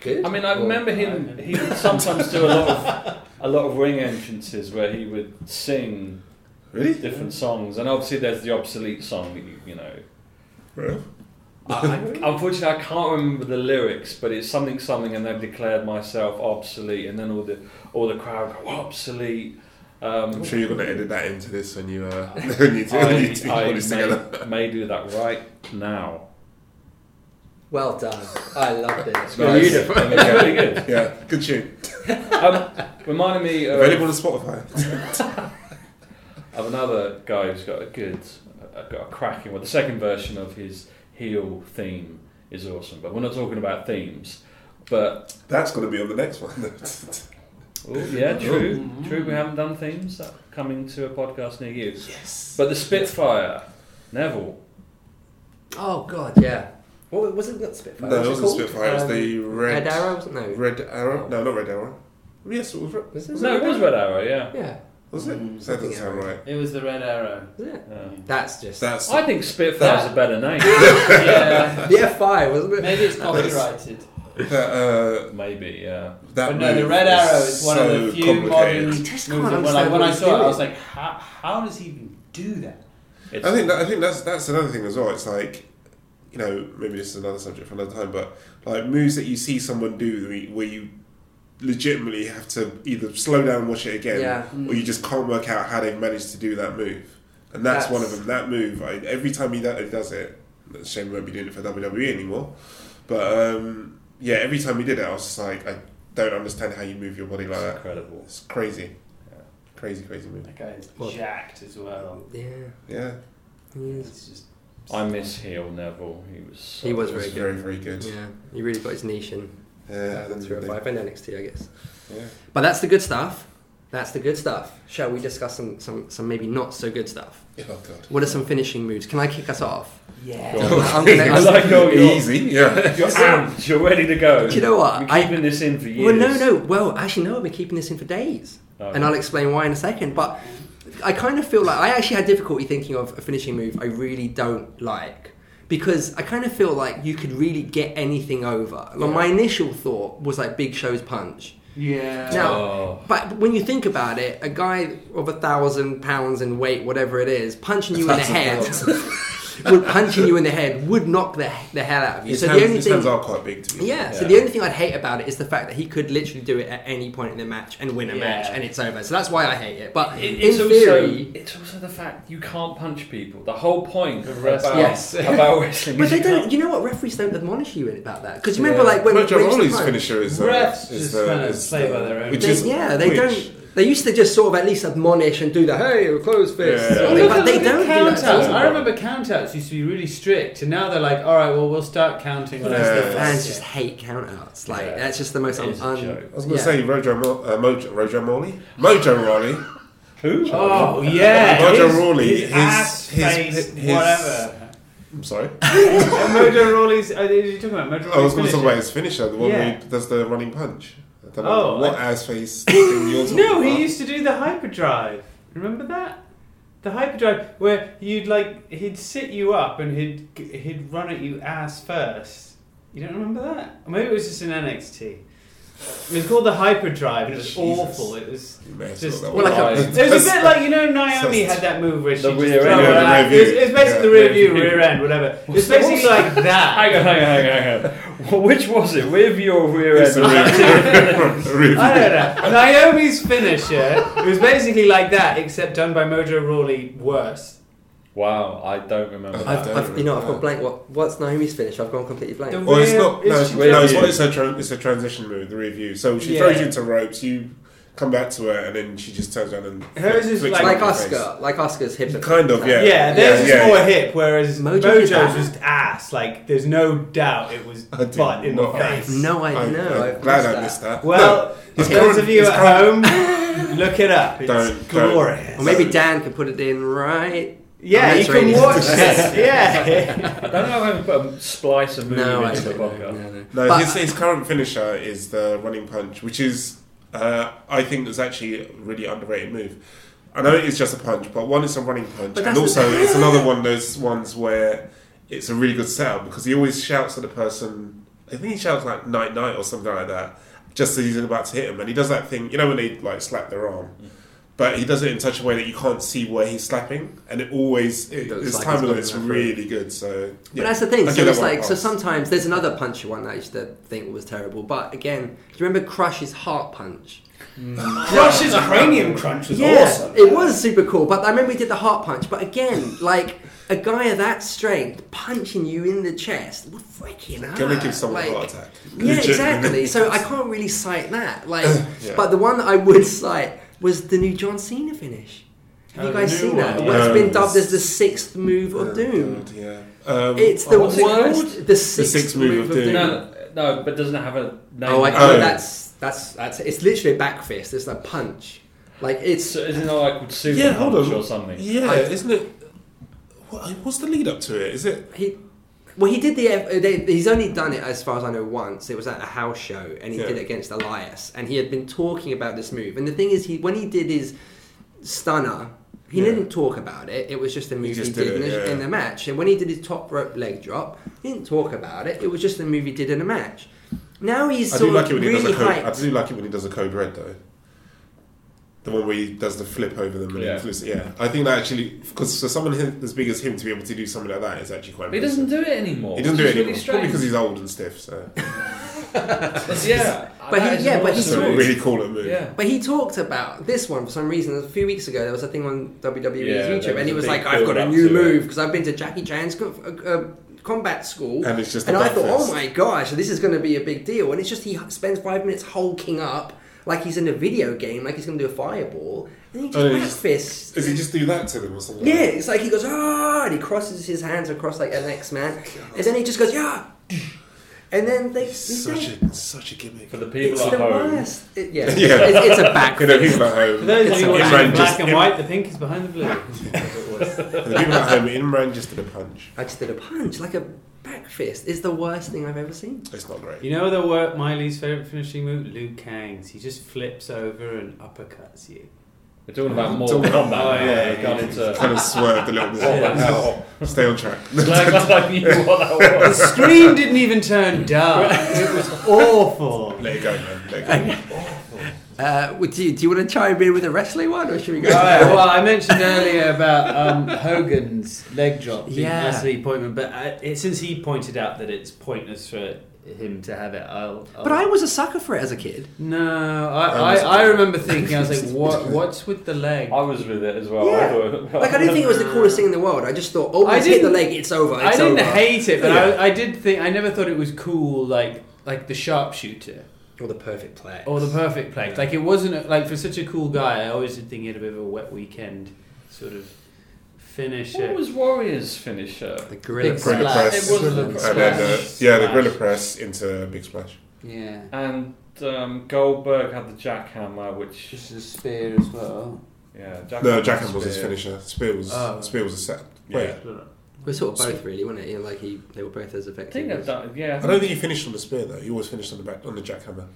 B: Good.
D: I mean, I remember him. He would sometimes do a lot of a lot of ring entrances where he would sing
C: Really?
D: different songs, and obviously there's the obsolete song. You, you know,
C: Real?
D: I, unfortunately I can't remember the lyrics, but it's something something, and they've declared myself obsolete, and then all the all the crowd go obsolete. Um,
C: I'm sure you're going to edit that into this when you uh, when you do,
D: I,
C: when you do
D: I
C: put this together.
D: may, may do that right now.
B: Well done. I loved it. It's
C: Nice.
B: beautiful.
D: It's really good.
C: Yeah, good tune.
D: Um, reminded me of,
C: Available on Spotify.
D: of another guy who's got a good, uh, got a cracking. Well, the second version of his heel theme is awesome, but we're not talking about themes. But
C: That's going to be on the next one.
D: oh, yeah, true, true. We haven't done themes that coming to a podcast near you.
C: yes.
D: But the Spitfire, Neville.
B: Oh god, yeah. What was it? Not Spitfire.
C: No, it wasn't
B: called?
C: Spitfire. It was
B: Um,
C: the Red,
B: Red Arrow. wasn't- No.
C: Red Arrow. No, not Red Arrow. Yes, it was. Red.
B: Was it?
D: No, it was Red Arrow. Yeah.
B: Yeah.
C: Was it?
E: Mm.
C: That doesn't sound right.
E: It was the Red Arrow.
B: Was it?
D: yeah.
B: That's just.
C: That's
D: I think Spitfire's a better name.
E: yeah.
B: the F5, wasn't it?
E: Maybe it's copyrighted.
C: that. Uh,
D: Maybe, yeah.
C: that
E: But no, the Red Arrow is one
C: so
E: of the few modern
C: complicated.
E: moves. that- When, like, when I
B: he's
E: saw it, I was like, how, how does he even do that?
D: It's,
C: I think that, I think that's that's another thing as well. It's like, you know, maybe this is another subject for another time, but like moves that you see someone do where you legitimately have to either slow down and watch it again,
B: Yeah.
C: or you just can't work out how they've managed to do that move. And that's, one of them. That move, I, every time he, do, he does it, it's a shame he won't be doing it for WWE anymore. But um, yeah, every time he did it, I was just like, I don't understand how you move your body like that.
D: Incredible.
C: It's crazy, crazy, crazy move.
E: That guy's
B: Well-
E: jacked as well.
B: Yeah,
C: Yeah,
B: he is.
E: It's just.
D: I miss heel Neville. He was. So
B: He was
C: it was
B: very
C: very,
B: good.
C: very good.
B: Yeah, he really got his niche in
C: Yeah,
B: uh,
C: and
B: three or
C: they-
B: five and NXT, I guess.
C: yeah.
B: But that's the good stuff. That's the good stuff. Shall we discuss some, some, some maybe not so good stuff?
C: Oh god.
B: What are some finishing moves? Can I kick us off?
E: Yeah.
D: Go.
B: I'm gonna-
D: I like your, your
C: Easy, yeah.
D: You're amped. You're ready to go.
B: Do you know what?
D: We're
B: I-
D: keeping this in for years.
B: Well, no, no. Well, actually, no. I've been keeping this in for days,
D: Oh.
B: and I'll explain why in a second. But I kind of feel like I actually had difficulty thinking of a finishing move I really don't like because I kind of feel like you could really get anything over. Well, my initial thought was like Big Show's punch.
E: Yeah.
B: Now,
D: Oh.
B: but when you think about it, a guy of a thousand pounds in weight, whatever it is, punching you in the head, would punching you in the head would knock the, the hell out of you.
C: His,
B: so
C: hands,
B: the only
C: his
B: thing,
C: hands are quite big to me.
B: yeah, So the only thing I'd hate about it is the fact that he could literally do it at any point in the match and win a
E: Yeah.
B: match, and it's over. So that's why I hate it. But
D: It-
B: in
D: it's
B: theory,
D: also it's also the fact you can't punch people. The whole point
E: Of
D: about,
E: wrestling.
B: Yes.
D: about wrestling
B: but they
D: you
B: don't. You know what? Referees don't admonish you about that because you remember,
D: Yeah.
B: like when
C: Mojo
B: when it's
C: Rawley's finisher is uh,
E: Refs
C: is
E: just
C: the,
E: kinda
C: is
E: play
C: the-
E: by their own
C: Which
B: They-
C: is
B: yeah, they
C: which,
B: don't. They used to just sort of at least admonish and do the hey, close fist,
C: Yeah.
B: sort
C: Well,
E: Look
B: but
E: at
B: they
E: the
B: don't do that.
E: countouts.
B: at all.
E: I remember countouts used to be really strict, and now they're like, all right, well, we'll start counting. when I
C: Yeah.
B: The
E: this."
B: fans just hate countouts. Like
D: Yeah.
B: that's just the most un. un-
C: I was going to
B: yeah.
C: say Rojo, Mo, uh, Mojo, Rojo Morley, Mojo Rawley.
D: Who?
E: Oh yeah,
C: Mojo
E: his,
C: Rawley,
E: his,
C: his-
E: ass
C: his-
E: face,
C: his-
E: whatever.
C: I'm sorry.
E: Mojo Rawley's. Uh, are you talking about Mojo Rawley's?
C: I was going to talk about his finisher, the one
E: Yeah.
C: who does the running punch. I don't know
E: Oh,
C: what
E: I-
C: ass face thing you're
E: No, he
C: about.
E: used to do the hyperdrive. Remember that? The hyperdrive where you'd like he'd sit you up and he'd he'd run at you ass first. You don't remember that? Or maybe it was just in NXT. It was called the hyperdrive and it was
C: Jesus.
E: awful. It was
C: You may have
E: just
C: thought that
B: Well, like
C: one.
B: a-
E: it was a bit like you know Naomi
C: That's-
E: had that move where she
D: The
E: just
D: rear
E: throw
D: end.
C: Yeah, the
E: out.
C: rear
E: It's,
C: view.
E: it's basically
C: Yeah,
E: the rear
D: rear
E: view,
D: view.
E: rear end, whatever. It's basically like that.
D: Hang on, hang on, hang on, hang on. Well, which was it? Rear view or rear
C: It's
D: end?
C: a rear- rear
E: I don't know. Naomi's finisher it was basically like that, except done by Mojo Rawley worse.
D: Wow, I don't remember
C: I
B: I've,
D: that.
C: don't
B: I've, you know, I've
C: remember
B: gone blank. What, what's Naomi's finish? I've gone completely blank.
E: The-
C: Well, it's
E: Rear-
C: not. No,
E: it's
C: it's, no, it's,
E: view.
C: what, it's, a tra- it's a transition move, the review. So she
E: Yeah.
C: throws you into ropes, you come back to her, and then she just turns around and
E: Hers is
C: flicks
E: like-
C: you
B: like
C: in the face.
B: Asuka, like Asuka's hip.
C: Kind of, yeah.
E: Yeah, there's
C: yeah,
E: a small
C: yeah.
E: hip, whereas
B: Mojo
E: Mojo's
B: did that?
E: just ass. Like, there's no doubt it was
C: I did
E: butt in the
C: not.
B: I
E: face.
B: no idea.
C: I'm,
B: No,
C: I'm
B: I've
C: glad I missed that.
E: Well,
C: his
E: those
C: current-
E: of you
C: his
E: at home, look it up. It's
C: Don't- don't.
E: glorious.
B: Or maybe Dan could put it in right.
E: Yeah, you can watch this. Yeah.
D: I don't know how to put a splice of movie
B: No,
D: into the
B: don't
D: podcast.
B: No, no.
C: No, his, his current finisher is the running punch, which is, uh, I think, is actually a really underrated move. I know it is just a punch, but one, is a running punch, and also
B: the-
C: it's another one of those ones where it's a really good setup because he always shouts at the person. I think he shouts like "night night" or something like that, just as he's about to hit him, and he does that thing. You know when they like slap their arm. But he does it in such a way that you can't see where he's slapping, and it always it,
B: looks
C: this
B: like
C: time
B: he's
C: of
B: got
C: it's really good. So,
B: But that's the thing.
C: I
B: So it's
C: that one a
B: like so sometimes there's another punchy one that I used to think was terrible. But again, do you remember Crush's heart punch? Mm.
E: Crush's cranium crunch was
B: yeah,
E: awesome.
B: it was super cool. But I remember he did the heart punch. But again, like a guy of that strength punching you in the chest would freaking hurt.
C: Gonna give someone
B: like,
C: a heart attack.
B: Yeah, exactly. So I can't really cite that. Like,
C: Yeah.
B: but the one that I would cite was the new John Cena finish. Have
E: Oh,
B: you guys seen that?
E: One,
C: yeah.
B: It's been dubbed as the sixth move of
C: Oh,
B: doom.
C: God, yeah. Um,
B: It's
C: oh,
B: the
D: what's it
B: worst.
D: called?
B: The sixth,
C: sixth move of doom.
D: No, no, but doesn't it have a name?
B: Oh, I
C: Oh.
B: that's that's that's. It's literally a back fist. It's a punch. Like it's
D: So isn't it like called Super
C: Yeah, hold
D: Punch
C: on.
D: or something?
C: Yeah,
B: I-
C: isn't it? What, what's the lead up to it? Is it?
B: he. Well, he did the. uh, They, he's only done it as far as I know once. It was at a house show, and he
C: Yeah.
B: did it against Elias, and he had been talking about this move. And the thing is, he when he did his stunner, he
C: Yeah.
B: didn't talk about it. It was just a move he,
C: just
B: did,
C: did
B: in,
C: it,
B: the,
C: yeah.
B: in the match. And when he did his top rope leg drop, he didn't talk about it. It was just a move he did in a match. Now he's
C: I
B: sort
C: do like
B: of
C: it when he
B: really
C: does a code. I do like it when he does a code red though. The one where he does the flip over them and
D: Yeah.
C: yeah. flips. Yeah, I think that actually because for someone as big as him to be able to do something like that is actually quite.
D: But he doesn't do it anymore.
C: He doesn't do
D: which
C: it
D: is
C: anymore.
D: Really
C: Probably because he's old and stiff. So
D: yeah,
B: But he- yeah, but he's
C: so
D: awesome
B: talks-
D: move.
C: really cool at move.
D: Yeah.
B: But he talked about this one for some reason. A few weeks ago, there was a thing on WWE's
D: Yeah,
B: YouTube, and he was like, "I've got a new move because I've been to Jackie Chan's uh, uh, combat school,
C: And it's just
B: and
C: a
B: I thought,
C: breakfast.
B: oh my gosh, this is going to be a big deal. And it's just he spends five minutes hulking up like he's in a video game, like he's going to do a fireball, and he just
C: Oh, just-
B: fists.
C: Does he just do that to them or something?
B: Yeah,
C: like
B: it's like he goes ah, and he crosses his hands across like an X Man, and then he just goes yeah, and then they.
C: that?
B: they
C: Such
B: don't-
C: a such a gimmick.
D: For the people
B: it's
D: at
B: the
D: home,
B: worst. It- yeah,
C: Yeah.
B: It's, it's a back.
C: You know,
B: fist.
C: people at home.
E: For those of you
B: a-
E: watching
C: Imran
E: black
C: just-
E: and white, the pink is behind the blue.
C: For the people at home, Imran just did a punch.
B: I just did a punch, like a back fist. It's the worst thing I've ever seen.
C: It's not great.
E: You know the word my least favorite finishing move? Liu Kang's. He just flips over and uppercuts you.
D: We're talking about Mortal Kombat.
E: Oh,
D: now.
E: yeah,
D: We've gone into.
C: Kind of swerved a little bit.
D: What the hell?
C: Stay on track.
D: Glad I knew what that
E: The screen didn't even turn dark. It was awful.
C: Let it go, man. Let it go.
B: Uh, would you, do you want to chime in with a wrestling one, or should we go?
E: Alright, well, I mentioned earlier about um, Hogan's leg drop being
B: Yeah.
E: massively appointment, but I, it, since he pointed out that it's pointless for him to have it, I'll. I'll
B: But I was a sucker for it as a kid.
E: no,
C: I
E: I, I, I remember thinking I was like, what what's with the leg?
D: I was with it as well.
B: Yeah.
D: I thought,
B: Like I didn't think it was the coolest thing in the world. I just thought, oh,
E: I
B: hit the leg, it's over.
E: I didn't
B: over.
E: hate it, but
B: Yeah.
E: I, I did think I never thought it was cool, like like the sharpshooter
B: Or the Perfectplex.
E: or the Perfectplex. Like it wasn't like for such a cool guy. I always did think he had a bit of a wet weekend sort of finish.
D: What
E: it.
D: was Warrior's finisher?
B: the gorilla
E: Big
C: Gorilla
E: Splash.
C: press.
D: It wasn't
E: Gorilla
D: a
C: And then, uh, yeah, the
E: Splash.
C: gorilla press into big splash.
E: Yeah.
D: And um, Goldberg had the jackhammer, which
E: Just a spear as well.
D: yeah, jackhammer
C: No, Jackham was his
D: spear.
C: finisher. Spear was,
E: Oh.
C: Spear was a set.
D: Yeah.
C: Wait,
B: It was sort of both, really, wasn't it? You know, like he, they were both as
D: I
B: effective.
D: think I've
B: as-
D: done. Yeah,
C: I don't think he finished on the spear though. He always finished on the back on the jackhammer.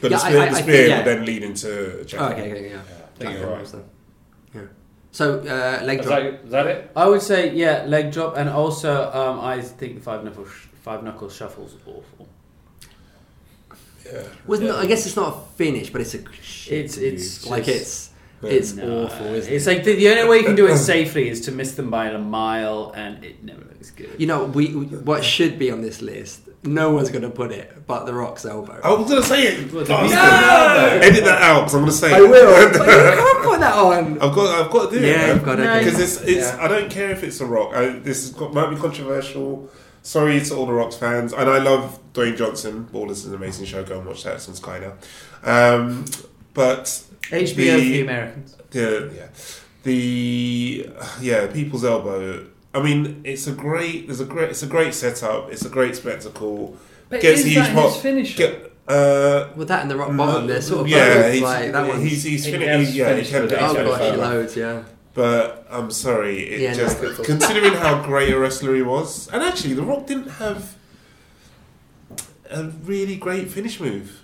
C: But
B: Yeah,
C: the spear,
B: I- I-
C: the
B: I
C: spear
B: think, yeah.
C: would then lead into a
B: Oh,
C: jackhammer.
B: okay, okay, yeah.
D: Yeah, I think you're right.
B: Yeah. So uh, leg
D: Is
B: drop.
D: that, is that it?
E: I would say yeah, leg drop, and also um, I think the five knuckle sh- five knuckle shuffle's awful.
C: Yeah.
B: Was not, I guess it's not a finish, but it's a. shit
E: It's- it's
B: move. like it's it's
E: No,
B: awful, isn't
E: It's
B: it?
E: like the, the only way you can do it safely is to miss them by a mile, and it never looks good.
B: You know, we we- what should be on this list. No one's going to put it, but the Rock's elbow.
C: I was gonna say it.
E: Well, the beast
C: no! Edit that out because I'm gonna say
B: I
C: it.
B: will. but you can't put that on.
C: I've got, I've got to do
B: Yeah,
C: it.
B: you've got to
E: No,
C: because it's, it's.
B: Yeah.
C: I don't care if it's a rock. I, this is, might be controversial. Sorry to all the Rocks fans, and I love Dwayne Johnson. Ballers is an amazing show. Go and watch that. It's on Sky now. Um, but
E: HBO for
C: the-
E: the Americans.
C: the yeah, the yeah, people's elbow. I mean, it's a great. There's a great. It's a great setup. It's a great spectacle.
D: But
C: Gets
D: is
C: a huge
D: that
C: pop.
D: his finisher?
C: Get, uh,
B: With that and the rock bottom, they're sort of
C: yeah,
B: both
C: he's,
B: like that one's.
C: he's he's
D: He
C: fin-
D: has
C: yeah, he
D: finished
C: can
D: with
C: do
D: it.
C: he's
B: oh
C: finished
B: gosh,
C: with it.
B: loads, yeah.
C: But I'm sorry, it
B: Yeah, no,
C: just
B: good for-
C: considering how great a wrestler he was, and actually, The Rock didn't have a really great finish move.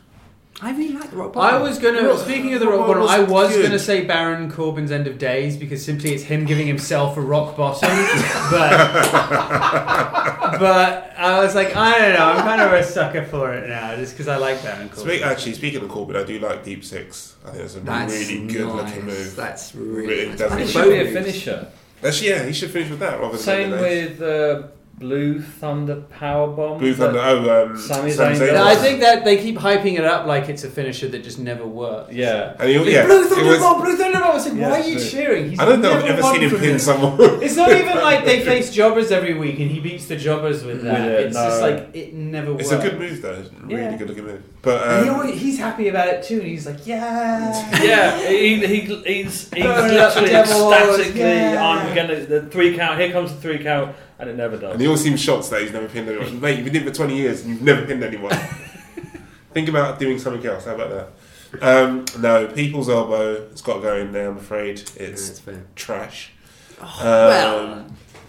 B: I really like the rock bottom.
E: I was gonna.
C: Rock-
E: speaking of the
C: Rock
E: rock bottom,
C: was
E: I was
C: good.
E: gonna say Baron Corbin's End of Days because simply it's him giving himself a rock bottom. but but I was like, I don't know. I'm kind of a sucker for it now, just because I like Baron Corbin.
C: Speak, actually, speaking of Corbin, I do like Deep Six. I think it's a
B: That's
C: really good
B: nice.
C: looking move.
B: That's
C: Really
B: really. nice.
C: does
B: I
D: It
C: look
D: should be a finisher.
C: Actually, yeah, he should finish with that rather than
D: Same
C: End of Days.
D: with uh, Blue Thunder Powerbomb.
C: Blue Thunder.
D: that-
C: Oh, um,
D: Sami
C: Sami
D: Zayn
C: Zayn.
D: does.
E: I think that they keep hyping it up like it's a finisher that just never works.
D: Yeah.
C: And he, yeah,
E: Blue
C: Thunder was,
E: Thunderbolt, Blue Thunderbolt. I was like,
D: Yeah,
E: why are you
D: true.
E: cheering? He's
C: I don't know I've
E: never
C: ever seen him pin
E: this.
C: someone.
E: It's not even like they face jobbers every week and he beats the jobbers with that.
D: With it,
E: it's just like it never works.
C: It's a good move though. It's a really
E: Yeah.
C: good looking move. But
E: And he
C: um,
E: always, he's happy about it too, and he's like, yeah.
D: Yeah, he, he, he's, he's literally ecstatically,
E: yeah.
D: I'm gonna, the three count, here comes the three count, and it never does.
C: and he always seems shocked that he's never pinned anyone. Mate, you've been in for twenty years and you've never pinned anyone. Think about doing something else. How about that? Um, no, people's elbow. It's got to go in there. I'm afraid
B: Yeah,
C: it's
B: it's fair.
C: trash. Um,
B: well.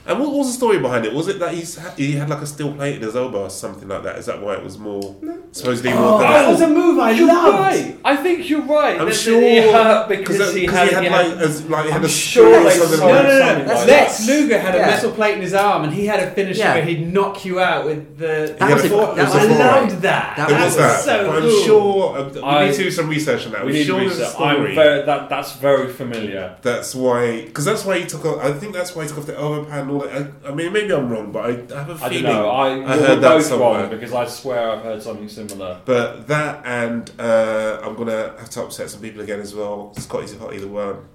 C: And what was the story behind it? Was it that he's he had like a steel plate in his elbow or something like that? Is that why it was more supposedly more?
E: Oh, that was a move I
D: You're
E: loved.
D: right. I think you're right.
C: I'm
D: That-
C: sure
D: he hurt because
C: that-
D: he
C: 'cause
D: had,
C: he had
D: he
C: like,
D: had-
C: as, like he had
D: I'm
C: a
D: sure
C: screw or
D: they
C: something
D: saw
C: like
E: No, no, no,
D: Something
E: no.
D: like
E: Lex
B: that.
E: Luger had a metal plate in his arm, and he had a finisher
B: Yeah.
E: where he'd knock you out with the.
B: That was a-
E: the-
B: that was
E: I
C: a four-way.
E: loved that.
B: That
E: That
C: was
E: was
C: that.
E: so
C: but I'm
E: cool.
C: sure uh, we
D: I-
C: need to do some research on that.
D: we
C: I'm
D: need
C: sure
D: research.
C: there's a
D: I'm
C: story.
D: very, that, that's very familiar.
C: That's why, because that's why he took off. I think that's why he took off the elbow pad and. I, I mean, maybe I'm wrong, but I, I have a
D: I
C: feeling.
D: don't know. I,
C: I
D: you're
C: heard that
D: both
C: somewhere.
D: wrong because I swear I've heard something similar.
C: But that and uh, I'm gonna have to upset some people again as well. Scotty 2 Hotty the Worm.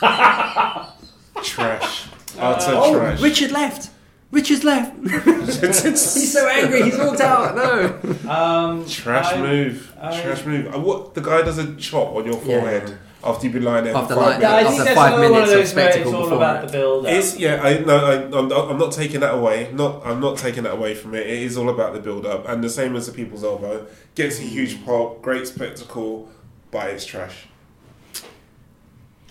C: trash. Utter
B: Oh,
C: trash.
B: Richard left. Richard's left. he's so angry. He's walked out. No.
E: Um,
C: Trash
E: I-
C: move.
E: I-
C: Trash move. And what the guy does a chop on your
B: Yeah.
C: forehead after you've been lying there
B: After
C: for five
B: lying-
E: Yeah, I
C: minutes.
E: think
B: After
E: that's
B: five
E: another one of
B: of
E: those where it's
B: spectacle
E: all
B: before
E: about
B: it.
E: the build up.
C: It's yeah, I no, I, I'm, I'm not taking that away. Not, I'm not taking that away from it. It is all about the build up, and the same as the people's elbow gets a huge pop, great spectacle, but it's trash.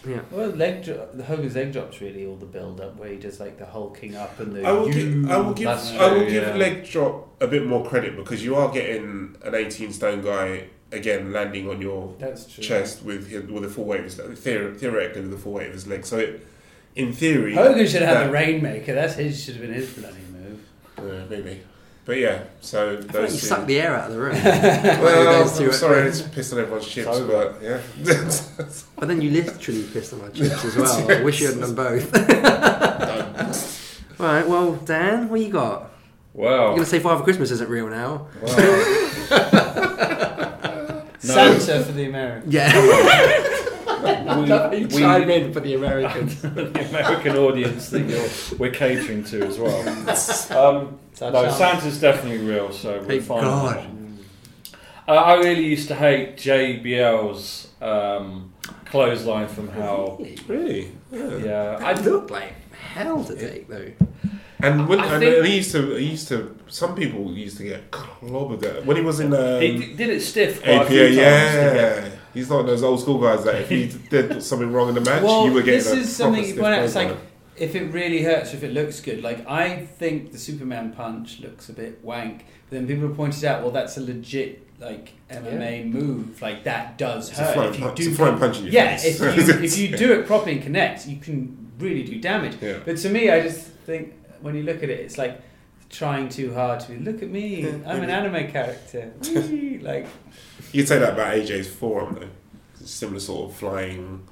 B: Yeah.
E: Well, leg drop, the Hogan's leg drop's really all the build up where he does like the hulking up and the.
C: I will
E: you-
C: give, I will give,
D: That's
C: I will
D: true,
C: give
D: yeah.
C: leg drop a bit more credit because you are getting an 18 stone guy again landing on your chest with his, with a full weight of his theor- theoretically with the full weight of his leg. So it, in theory,
E: Hogan should have
C: that-
E: the Rainmaker. That's his. Should have been his bloody move.
C: uh, maybe. But yeah, so
B: I feel like you
C: two.
B: sucked the air out of the room.
C: Well,
B: Those
C: I'm sorry, it's pissed on everyone's chips,
D: So-
C: but yeah.
B: But then you literally pissed on my chips as well. I wish you hadn't done both. All right. Well, Dan, what you got? Wow.
D: You're
B: gonna say Father Christmas isn't real now?
D: well
E: Santa for the Americans.
B: Yeah.
D: we,
B: you
D: we-
B: chime in for the Americans.
D: the American audience that you're, we're catering to as well. Um, no,
E: chance.
D: Santa's definitely real, so we're
B: Thank
D: fine.
B: God.
D: Uh, I really used to hate JBL's um, clothesline from Hell.
C: really?
D: Yeah,
B: I
D: I
B: look like hell to take though.
C: And when
D: I
C: and,
D: think-
C: he used to, he used to. Some people used to get clobbered at- when he was in um,
D: he d- did it stiff quite a
C: APA.
D: few times.
C: Yeah, he's not those old school guys that if he did something wrong in the match,
E: Well,
C: you were getting
E: this
C: a
E: is
C: proper
E: something you
C: stiff
E: point out. It's like if it really hurts, or if it looks good. Like I think the Superman punch looks a bit wank, but then people have pointed out, well, that's a legit like MMA move. Like that does
C: It's a
E: hurt.
C: flying
E: If you
C: punch-
E: do,
C: it's a flying punch in your
E: yeah,
C: face.
E: if you if you do it properly and connect, you can really do damage.
C: Yeah.
E: But to me, I just think when you look at it, it's like trying too hard to be. Look at me, I'm an anime character. Whee! like
C: You'd say that about AJ's forearm though. Similar sort of flying,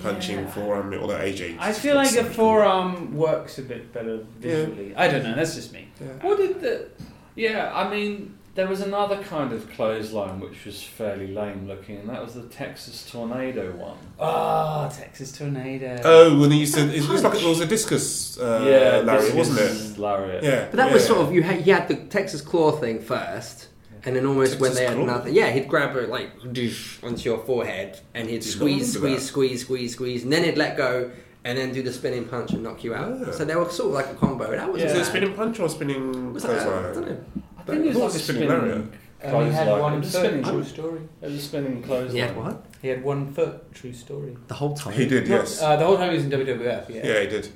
C: punching
E: yeah.
C: forearm, although AJ.
E: I feel like a forearm works a bit better visually. I don't know. That's just me.
D: What did the? Yeah, I mean, there was another kind of clothesline which was fairly lame looking, and that was the Texas Tornado one.
E: Oh, Texas tornado.
C: Oh, when he used to, it was like it was a discus, uh,
D: yeah,
C: Larry,
D: this
C: wasn't
D: is
C: it?
D: Lariat.
C: Yeah,
B: But that
C: yeah.
B: was sort of you had you had the Texas claw thing first, and then almost when they had
C: claw?
B: nothing, yeah, he'd grab it like doosh onto your forehead, and he'd
C: Did
B: squeeze, squeeze, squeeze, squeeze, squeeze, and then he'd let go, and then do the spinning punch and knock you out.
C: Ah.
B: So they were sort of like a combo. That was
C: Was
D: Yeah.
C: it spinning punch or spinning
B: Was that, I don't know.
D: I think it was
C: What
D: like a
C: spinning
D: spinning
C: lariat?
E: And he had
D: clothesline.
E: one foot.
D: spinning.
E: True story.
D: It was a spinning clothesline.
B: He had what?
E: He had one foot. True story.
B: The whole time.
C: He did, yes.
E: Uh, the whole time he was in WWF. Yeah.
C: yeah, he did.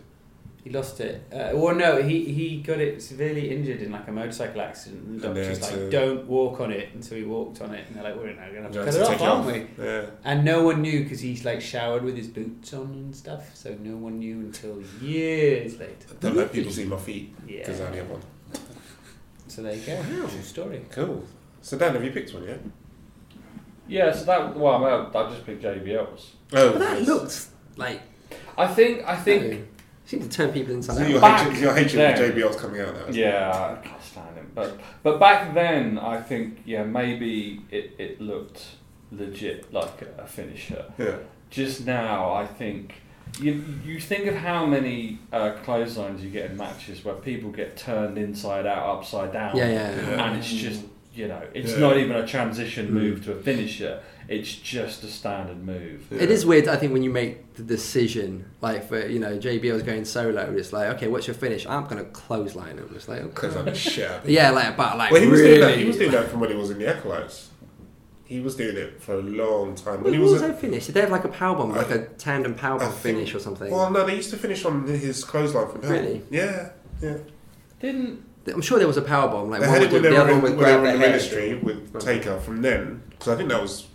E: He lost it. Uh, well, no, he, he got it severely injured in like a motorcycle accident. And the
C: they
E: doctor's like,
C: to-
E: don't walk on it. And so he walked on it. And they're like, we're not going to have to
C: You
E: cut it off, aren't we?
C: Yeah.
E: And no one knew because he's like showered with his boots on and stuff. So no one knew until years later.
C: Don't let people see my feet
E: Yeah.
C: because I only have one.
E: So there you go. True story.
C: Cool. So Dan, have you picked one yet?
D: Yeah, so that well, well, I just picked JBL's.
C: Oh,
B: But that
C: yes.
B: looks like.
D: I think I think
B: you seem to turn people
C: So
B: inside
C: your
B: out.
D: Back
C: hatred, your hatred
D: then.
C: for JBL's coming out now.
D: Yeah, I can't stand him. But but back then, I think yeah maybe it, it looked legit like a finisher.
C: Yeah.
D: Just now, I think you you think of how many uh, clotheslines you get in matches where people get turned inside out, upside down,
B: Yeah, yeah. yeah.
D: and it's just you know it's
C: Yeah.
D: not even a transition
B: Mm.
D: move to a finisher. It's just a standard move.
B: It is weird, I think, when you make the decision, like for you know JBL's going solo, it's like, okay, what's your finish? I'm gonna clothesline him. It's like,
C: Because
B: okay.
C: I'm shit. at it.
B: yeah, like, but like
C: Well, he was
B: really,
C: doing that. He was doing that from when he was in the Acolytes. He was doing it for a long time.
B: What
C: When he
B: was
C: was,
B: their finish? Did they have like a power bomb,
C: I-
B: like a tandem power bomb
C: think-
B: finish or something?
C: well, no, they used to finish on his clothesline from hell.
B: Really?
C: Yeah, yeah.
D: Didn't
B: I'm sure there was a power bomb. Like
C: they
B: one
C: had it
B: do,
C: when
B: the
C: they
B: other
C: were in, when they were in the ministry with
B: Right.
C: Taker from then. Because I think that was,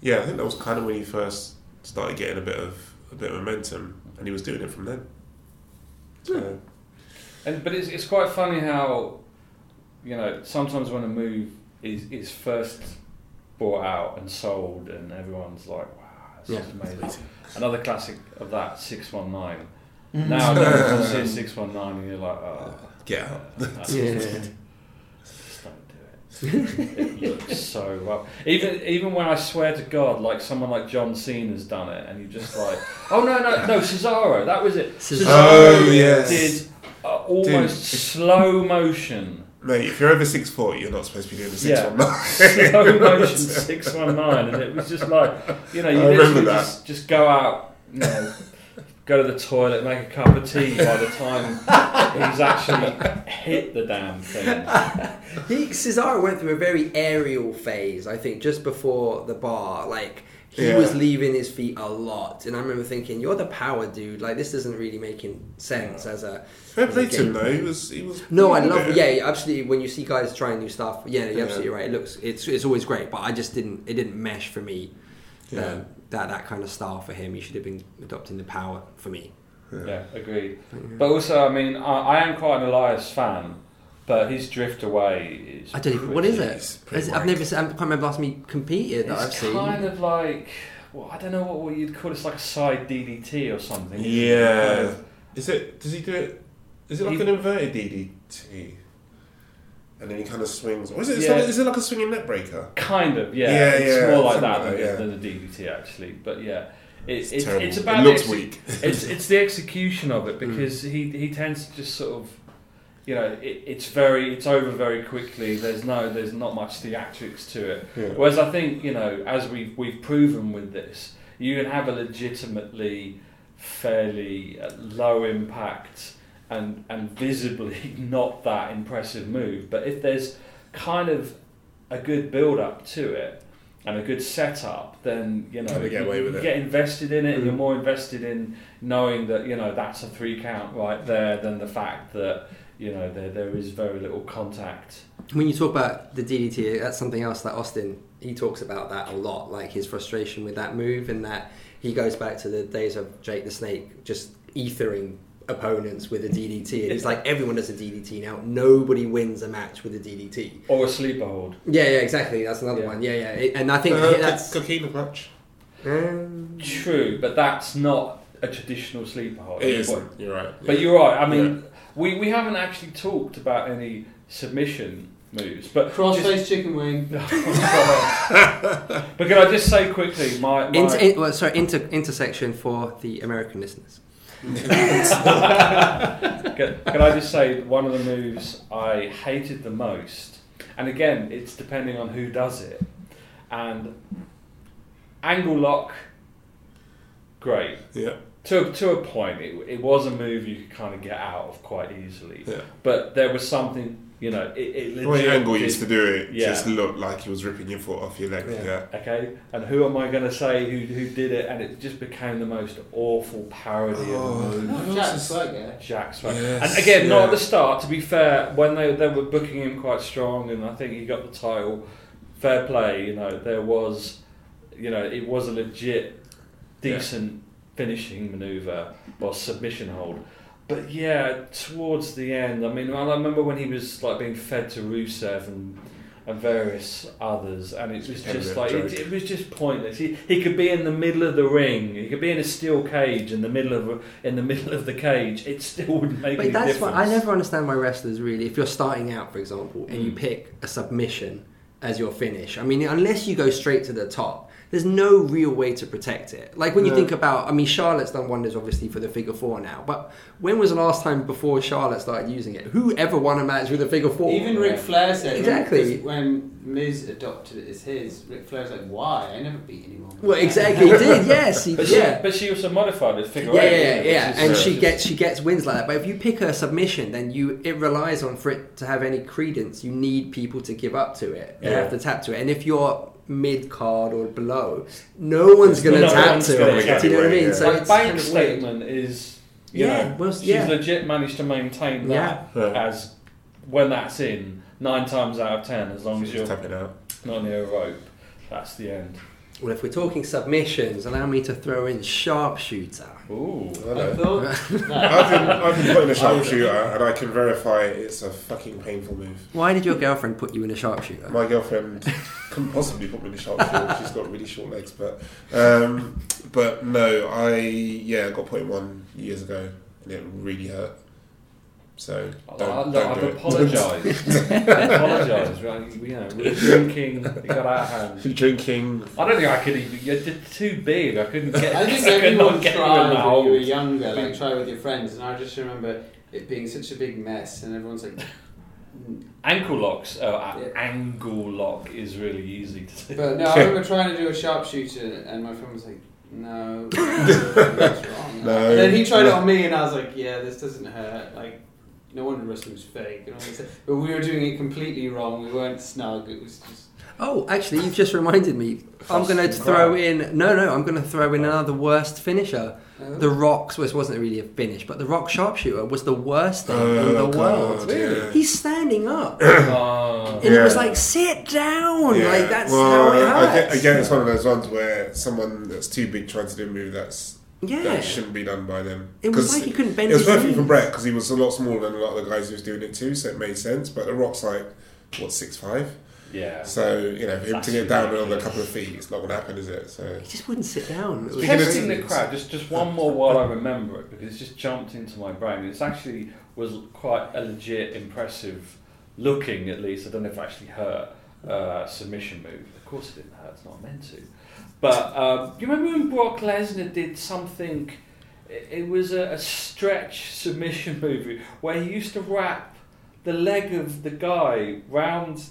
C: yeah, I think that was kind of when he first started getting a bit of a bit of momentum, and he was doing it from then. So, hmm.
D: And but it's it's quite funny how you know sometimes when a move is is first brought out and sold and everyone's like wow it's
B: Yeah.
D: just amazing. Another classic of that six one nine. Mm. Now no one says six one nine and you're like oh
C: get out.
D: that's
B: Yeah.
D: just, just don't do it. it looks so well. Even even when I swear to God, like someone like John Cena's done it, and you're just like, oh no no no Cesaro, that was it.
B: Cesaro.
C: Oh, yes.
D: did. Oh, almost
C: Dude.
D: slow motion.
C: Mate, if you're over six foot, you're not supposed to be doing the six
D: Yeah.
C: one nine.
D: slow motion six one nine, and it was just like you know you
C: I
D: literally
C: that.
D: just, just go out, you know, go to the toilet, make a cup of tea by the time he's actually hit the damn thing.
B: He Cesaro went through a very aerial phase, I think, just before the bar. Like he
C: Yeah.
B: was leaving his feet a lot, and I remember thinking, "You're the power dude. Like this isn't really making sense as a."
C: Fair
B: as a
C: play to him though. He was he was.
B: No, I love.
C: good.
B: Yeah, absolutely. When you see guys trying new stuff, yeah, you're
C: Yeah.
B: absolutely right. It looks, it's, it's always great, but I just didn't, it didn't mesh for me.
C: Yeah.
B: Um, that that kind of style for him, he should have been adopting the power for me.
D: Yeah, agreed. But also, I mean, I, I am quite an Elias fan, but his drift away is.
B: I don't even. What is
C: It's
B: it?
C: pretty
B: Is it- I've never. seen- I can't remember last time he competed that I've
D: It's
B: seen.
D: kind of like, well, I don't know what, what you'd call it. It's like a side DDT or something. isn't it?
C: Yeah. Is it? Does he do it? Is it like
D: He-
C: an inverted DDT? And then he kind of swings. Or is it? Is,
D: Yeah.
C: it, is it like a swinging neckbreaker?
D: Kind of, yeah.
C: Yeah,
D: it's
C: yeah,
D: more like
C: something
D: that
C: like
D: than,
C: that, yeah.
D: than the DDT actually. But yeah, it,
C: It's,
D: it's,
C: terrible.
D: it's about
C: it
D: the
C: looks
D: exe-
C: weak.
D: it's it's the execution of
C: Mm.
D: it because he he tends to just sort of you know it, it's very it's over very quickly there's no there's not much theatrics to it
C: Yeah.
D: whereas I think you know as we've we've proven with this you can have a legitimately fairly uh, low impact and and visibly not that impressive move but if there's kind of a good build up to it and a good setup, then you know
C: Kinda get
D: you,
C: away with
D: you
C: it.
D: get invested in it, and you're
B: Mm.
D: more invested in knowing that you know that's a three count right there than the fact that you know there there is very little contact.
B: When you talk about the DDT, that's something else that Austin he talks about that a lot, like his frustration with that move, and that he goes back to the days of Jake the Snake just ethering opponents with a DDT. And he's like, everyone does a DDT now. Nobody wins a match with a DDT.
D: Or a sleeper hold.
B: Yeah, yeah, exactly. That's another
D: Yeah.
B: one. Yeah, yeah. And I think
C: Uh,
B: that's.
C: Coquina Clutch.
B: Um,
D: True, but that's not a traditional sleeper hold.
C: It isn't. You're right.
D: But you're right. I mean, we, we haven't actually talked about any submission moves, but
F: Crossface chicken wing.
D: Just, but can I just say quickly, my, my
B: inter, in, well, sorry, inter, intersection for the American listeners.
D: Can, can I just say one of the moves I hated the most, and again, it's depending on who does it, and ankle lock, great.
C: Yeah.
D: To, to a point, it, it was a move you could kind of get out of quite easily.
C: Yeah.
D: But there was something, you know, it, it
C: The way Angle
D: did-
C: used to do it
D: Yeah.
C: just looked like he was ripping your foot off your leg.
B: Yeah.
C: Yeah.
D: Okay, and who am I going to say who, who did it? And it just became the most awful parody
C: Oh.
D: of the move.
C: Who oh, Jack
F: Swagger.
D: Jack Swagger.
C: Yes,
D: and again, not at the start. To be fair, when they they were booking him quite strong, and I think he got the title. Fair play, you know. There was, you know, it was a legit, decent finishing maneuver or submission hold. But yeah, towards the end, I mean, I remember when he was like being fed to Rusev and and various others, and it was just like it, it was just pointless. He, he could be in the middle of the ring. He could be in a steel cage in the middle of a, in the middle of the cage. It still wouldn't make
B: But
D: any
B: that's
D: difference.
B: why I never understand why wrestlers really, if you're starting out, for example, and you
D: Mm.
B: pick a submission as your finish. I mean, unless you go straight to the top, there's no real way to protect it. Like when you
C: No.
B: think about, I mean, Charlotte's done wonders obviously for the figure four now, but when was the last time before Charlotte started using it? Who ever won a match with a figure four?
F: Even Ric Flair said
B: Exactly.
F: when, Miz adopted it as his. Ric Flair's like, "Why? I never beat anyone."
B: Well, exactly, he did. Yes, he,
D: But she,
B: yeah.
D: but she also modified it. Figure
B: Yeah,
D: eight,
B: yeah,
D: isn't
B: yeah, and
D: uh,
B: she
D: just-
B: gets she gets wins like that. But if you pick her submission, then you it relies on for it to have any credence. You need people to give up to it. You
C: Yeah.
B: have to tap to it. And if you're mid card or below, no one's going to
D: No
B: tap to it.
C: get
B: Do you know what I mean?
C: yeah.
B: So
D: like
B: it's
D: bank
B: kind of weird.
D: statement is, you
B: Yeah,
D: know,
B: well,
D: she's
B: yeah.
D: legit managed to maintain that
C: Yeah.
D: as when that's in nine times out of ten, as long as you're
C: Just tap it out.
D: not near a rope, that's the end.
B: Well, if we're talking submissions, allow me to throw in sharpshooter.
D: Ooh,
F: I
C: Hello.
F: thought.
C: I've been, I've been put in a sharpshooter and I can verify it's a fucking painful move.
B: Why did your girlfriend put you in a sharpshooter?
C: My girlfriend couldn't possibly put me in a sharpshooter. She's got really short legs, but um, but no, I yeah I got put in one years ago and it really hurt. So
D: I-
C: don't,
D: I- look,
C: don't
D: I've
C: do it.
D: apologised. apologised. Right? You know, we were drinking. It got out of hand.
C: Drinking.
D: I don't think I could even. You're too big. I couldn't get.
E: I think
D: I
E: everyone
D: not get you in
E: tried
D: the
E: when you were
D: hole.
E: younger, like try with your friends, and I just remember it being such a big mess, and everyone's like, mm.
D: Ankle locks. Oh, a-
E: Yeah.
D: ankle lock is really easy to do.
E: but no, I remember trying to do a sharpshooter, and my friend was like, no, that's wrong.
C: No.
E: And then he tried it on me, and I was like, yeah, this doesn't hurt. Like, no wonder wrestling's fake. And all this. But we were doing it completely wrong. We weren't snug. It was just.
B: Oh, actually, you've just reminded me. I'm going to throw in. No, no, I'm going to throw in another worst finisher.
E: Uh,
B: The Rock's was wasn't really a finish, but the Rock sharpshooter was the worst thing
C: Oh,
B: in the
C: God,
B: world.
C: yeah.
B: He's standing up,
D: Oh.
B: and it was like, "Sit down!"
C: Yeah.
B: Like that's
C: well,
B: how it
C: I
B: hurts.
C: get- again, it's one of those ones where someone that's too big trying to do a move that's
B: yeah,
C: that shouldn't be done by them.
B: it was like he couldn't bend
C: It was
B: his
C: perfect for
B: knees.
C: Brett because he was a lot smaller than a lot of the guys he was doing it to, so it made sense. But The Rock's like what six five,
D: Yeah.
C: so you know for him
D: That's
C: to get down another couple of feet, it's not going to happen, is it? So
B: He just wouldn't sit down. It was
C: Speaking of
D: Testing the crowd, just just one more while I remember it because it's just jumped into my brain. It's actually was quite a legit, impressive looking at least. I don't know if it actually hurt uh, submission move. Of course, it didn't hurt. It's not meant to. But um, you remember when Brock Lesnar did something? It, was a, a stretch submission move where he used to wrap the leg of the guy round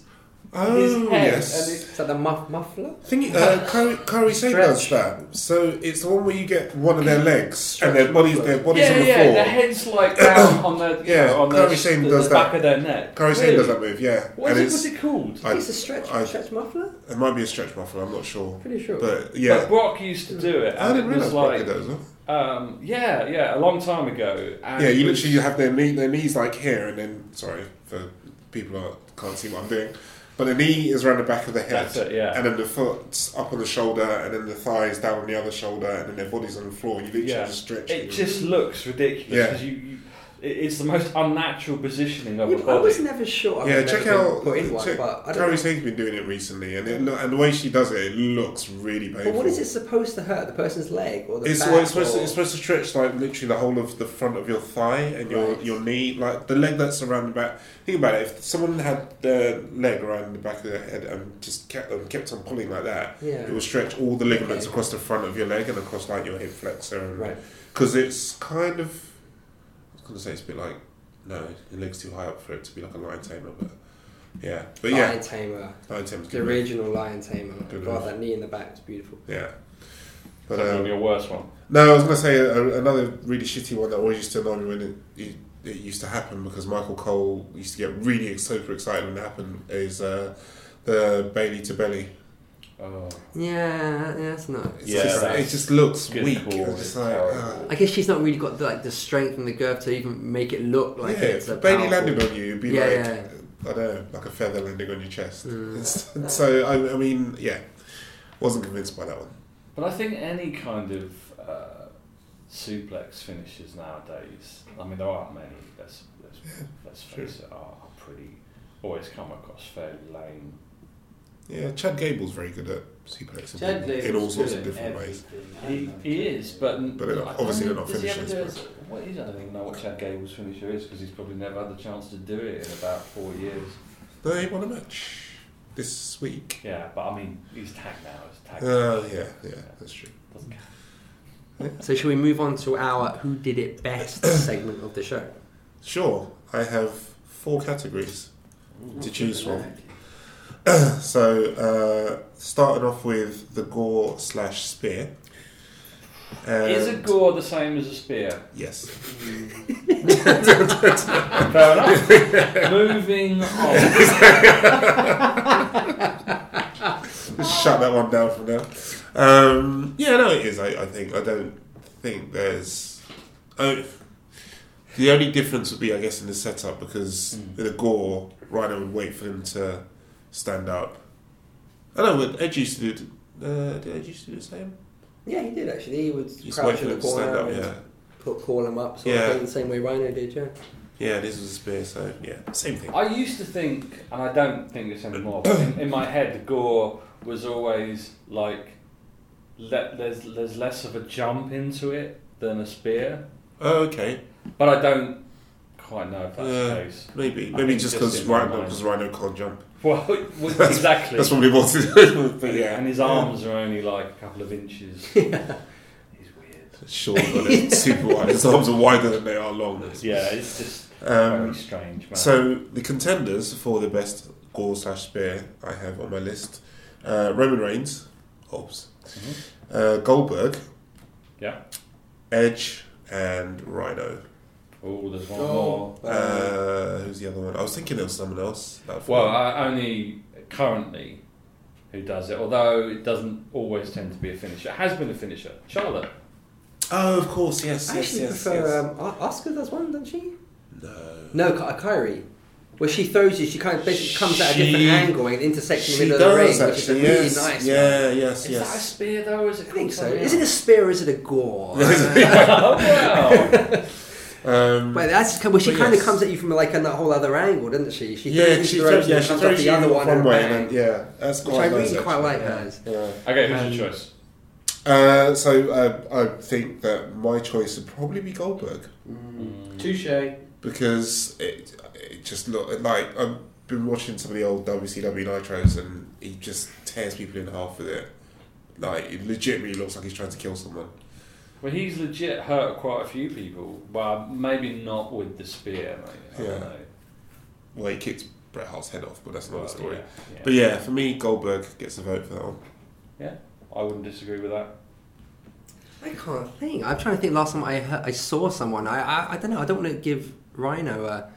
C: oh
D: his head,
C: yes.
D: and it,
B: Is that the muff muffler?
C: I think uh, Kairi, Kairi Sane does that. So it's the one where you get one of their legs
B: Stretch
C: and their bodies,
B: muffler.
C: their bodies
D: yeah,
C: on the
D: yeah,
C: floor.
D: the head's like down on the you
C: Yeah,
D: know, on the,
C: Kairi
D: the,
C: does
D: the back
C: that.
D: of their neck.
C: Kairi Sane
D: Really?
C: does that move, yeah.
D: What
C: and
D: is it,
C: it's,
D: what's it called?
C: I-
B: it's a stretch
C: I-
B: stretch muffler.
C: it might be a stretch muffler. I'm not sure,
B: Pretty sure.
C: but
D: But
C: yeah,
D: Brock used to do it.
C: I
D: and
C: didn't
D: it
C: realise Brock
D: like,
C: did that as well.
D: um, yeah, yeah, a long time ago. And
C: Yeah, you
D: it was-
C: literally have their knee, their knees like here, and then sorry for people who can't see what I'm doing, but the knee is around the back of the head,
D: That's it, yeah.
C: and then the foot's up on the shoulder, and then the thighs down on the other shoulder, and then their bodies on the floor. You literally
D: Yeah.
C: just stretch.
D: It just looks ridiculous
C: Yeah.
D: you, you, it's the most unnatural positioning of
B: Yeah,
D: a
B: but I was never sure. I've
C: yeah, check out.
B: put in one,
C: check,
B: but I
C: Kairi
B: know.
C: Sane's been doing it recently, and it, and the way she does it, it looks really painful.
B: But what is it supposed to hurt? The person's leg or the
C: It's,
B: back?
C: well, it's, supposed to, it's supposed to stretch like literally the whole of the front of your thigh and your,
B: Right.
C: your knee, like the leg that's around the back. Think about it. If someone had their leg around the back of their head and just kept and kept on pulling like that,
B: Yeah.
C: it will stretch all the ligaments
B: Okay.
C: across the front of your leg and across like your hip flexor. And,
B: Right.
C: Because it's kind of, I was going to say it's a bit like, no, your leg's too high up for it to be like a lion tamer, but yeah, but
B: Lion
C: yeah,
B: tamer.
C: lion tamer,
B: The
C: good. move.
B: original lion tamer.
C: Good
B: God,
C: move.
B: that knee in the back is beautiful.
C: Yeah. But,
D: That's
C: um,
D: gonna be a one.
C: No, I was going to say a, another really shitty one that always used to annoy me when it, it, it used to happen because Michael Cole used to get really super excited when it happened is uh, the Bayley to belly.
D: Oh.
B: Yeah, yeah, that's not.
C: It's
D: Yeah,
C: just,
D: that's
C: it just looks weak. just like, uh,
B: I guess she's not really got the, like the strength and the girth to even make it look like
C: yeah,
B: it's
C: if
B: a
C: Bayley
B: powerful-
C: landed on you, it'd be
B: Yeah,
C: like
B: yeah.
C: I don't know, like a feather landing on your chest.
B: Mm.
C: So I, I mean, yeah, wasn't convinced by that one.
D: But I think any kind of uh, suplex finishes nowadays, I mean, there aren't many, let's, let's, let's face it, are, are pretty, always come across fairly lame.
C: Yeah, Chad Gable's very good at suplexing
E: Chad
C: people in
E: Gable's
C: all sorts of different ways.
D: He, he is, but,
C: But
D: I
C: uh,
D: don't
C: obviously they're not
D: does he ever
C: finishers,
D: do it- What is? I don't even know what Chad Gable's finisher is because he's probably never had the chance to do it in about four years.
C: No, he won a match this week.
D: Yeah, but I mean, he's tagged now. He's tagged.
C: Oh, yeah, yeah, that's true.
D: Doesn't count.
B: So shall we move on to our "Who Did It Best" segment of the show?
C: Sure, I have four categories to choose from. So, uh, starting off with the gore slash spear.
D: is a gore the same as a spear?
C: Yes.
D: Fair enough. Moving on.
C: Just shut that one down for now. Um, yeah, no, it is. I, I think. I don't think there's. The only difference would be, I guess, in the setup because
D: Mm.
C: with a gore, Rhino would wait for them to stand up. I know, but Edge used to do. Uh, did Edge used to do the same?
B: Yeah, he did actually. He would
C: Just
B: crouch in the
C: them stand
B: corner
C: up.
B: and
C: Yeah,
B: put, call him up, sort
C: Yeah.
B: of thing, the same way Rhino did. Yeah.
C: yeah. This was a spear, so yeah, same thing.
D: I used to think, and I don't think this anymore, but in, in my head, gore was always like le- there's there's less of a jump into it than a spear,
C: Oh, okay.
D: but I don't quite know if that's
C: Yeah.
D: the case.
C: Maybe,
D: I
C: maybe just
D: just
C: because Rhino, because Rhino can't jump.
D: Well, well, exactly.
C: That's probably what it is. but yeah,
D: And his arms are only like a couple of inches. He's weird.
C: short, but it's super wide. His arms are wider than they are long.
D: Yeah, it's just very
C: Um,
D: strange, man.
C: so the contenders for the best gore slash spear I have on my list: uh, Roman Reigns, Hobbs, uh, Goldberg,
D: Mm-hmm. yeah.
C: Edge, and Rhino.
D: Oh, there's one
B: Oh.
D: more.
C: Uh, who's the other one? I was thinking there was someone else.
D: Well. I, only currently who does it, although it doesn't always tend to be a finisher. It has been a finisher. Charlotte.
C: oh, of course, yes,
B: I
C: yes,
B: actually
C: yes,
B: prefer
C: yes.
B: um, Asuka does one, doesn't she?
C: no.
B: No, Ky- Kairi. Where she throws you, she kind of basically comes at a
C: She-
B: different angle and intersects in the middle of the ring,
C: does
B: which is a really
C: yes.
B: nice one.
C: yeah, yes,
D: Is
C: yes.
D: that a spear though, or is it
B: I think so. Is it a spear or is it a gore?
D: oh, wow.
C: Um,
B: But that's well, she
C: But
B: kind of
C: yes.
B: comes at you from like a whole other angle, doesn't she? She
C: yeah,
B: throws,
C: she
B: throws
C: throws, yeah,
B: and
C: she
B: comes
C: throws
B: off the other one,
C: one
B: and
C: way,
B: bang,
C: and then, yeah, that's
B: which I
C: nice,
B: really quite
C: actually.
B: like
C: yeah.
B: hers.
C: Yeah.
D: Okay, who's
B: Um,
D: your choice?
C: Uh, so uh, I think that my choice would probably be Goldberg
F: Touche.
C: because it it just look like I've been watching some of the old WCW Nitros and he just tears people in half with it. Like it legitimately looks like he's trying to kill someone.
D: Well, he's legit hurt quite a few people. Well, maybe not with the spear, mate. I
C: Yeah.
D: don't know.
C: Well, he kicked Bret Hart's head off, but that's another
D: Well,
C: story.
D: yeah, yeah.
C: But yeah, for me, Goldberg gets a vote for that one.
D: Yeah, I wouldn't disagree with that.
B: I can't think. I'm trying to think. Last time I heard, I saw someone, I, I I don't know. I don't want to give Rhino a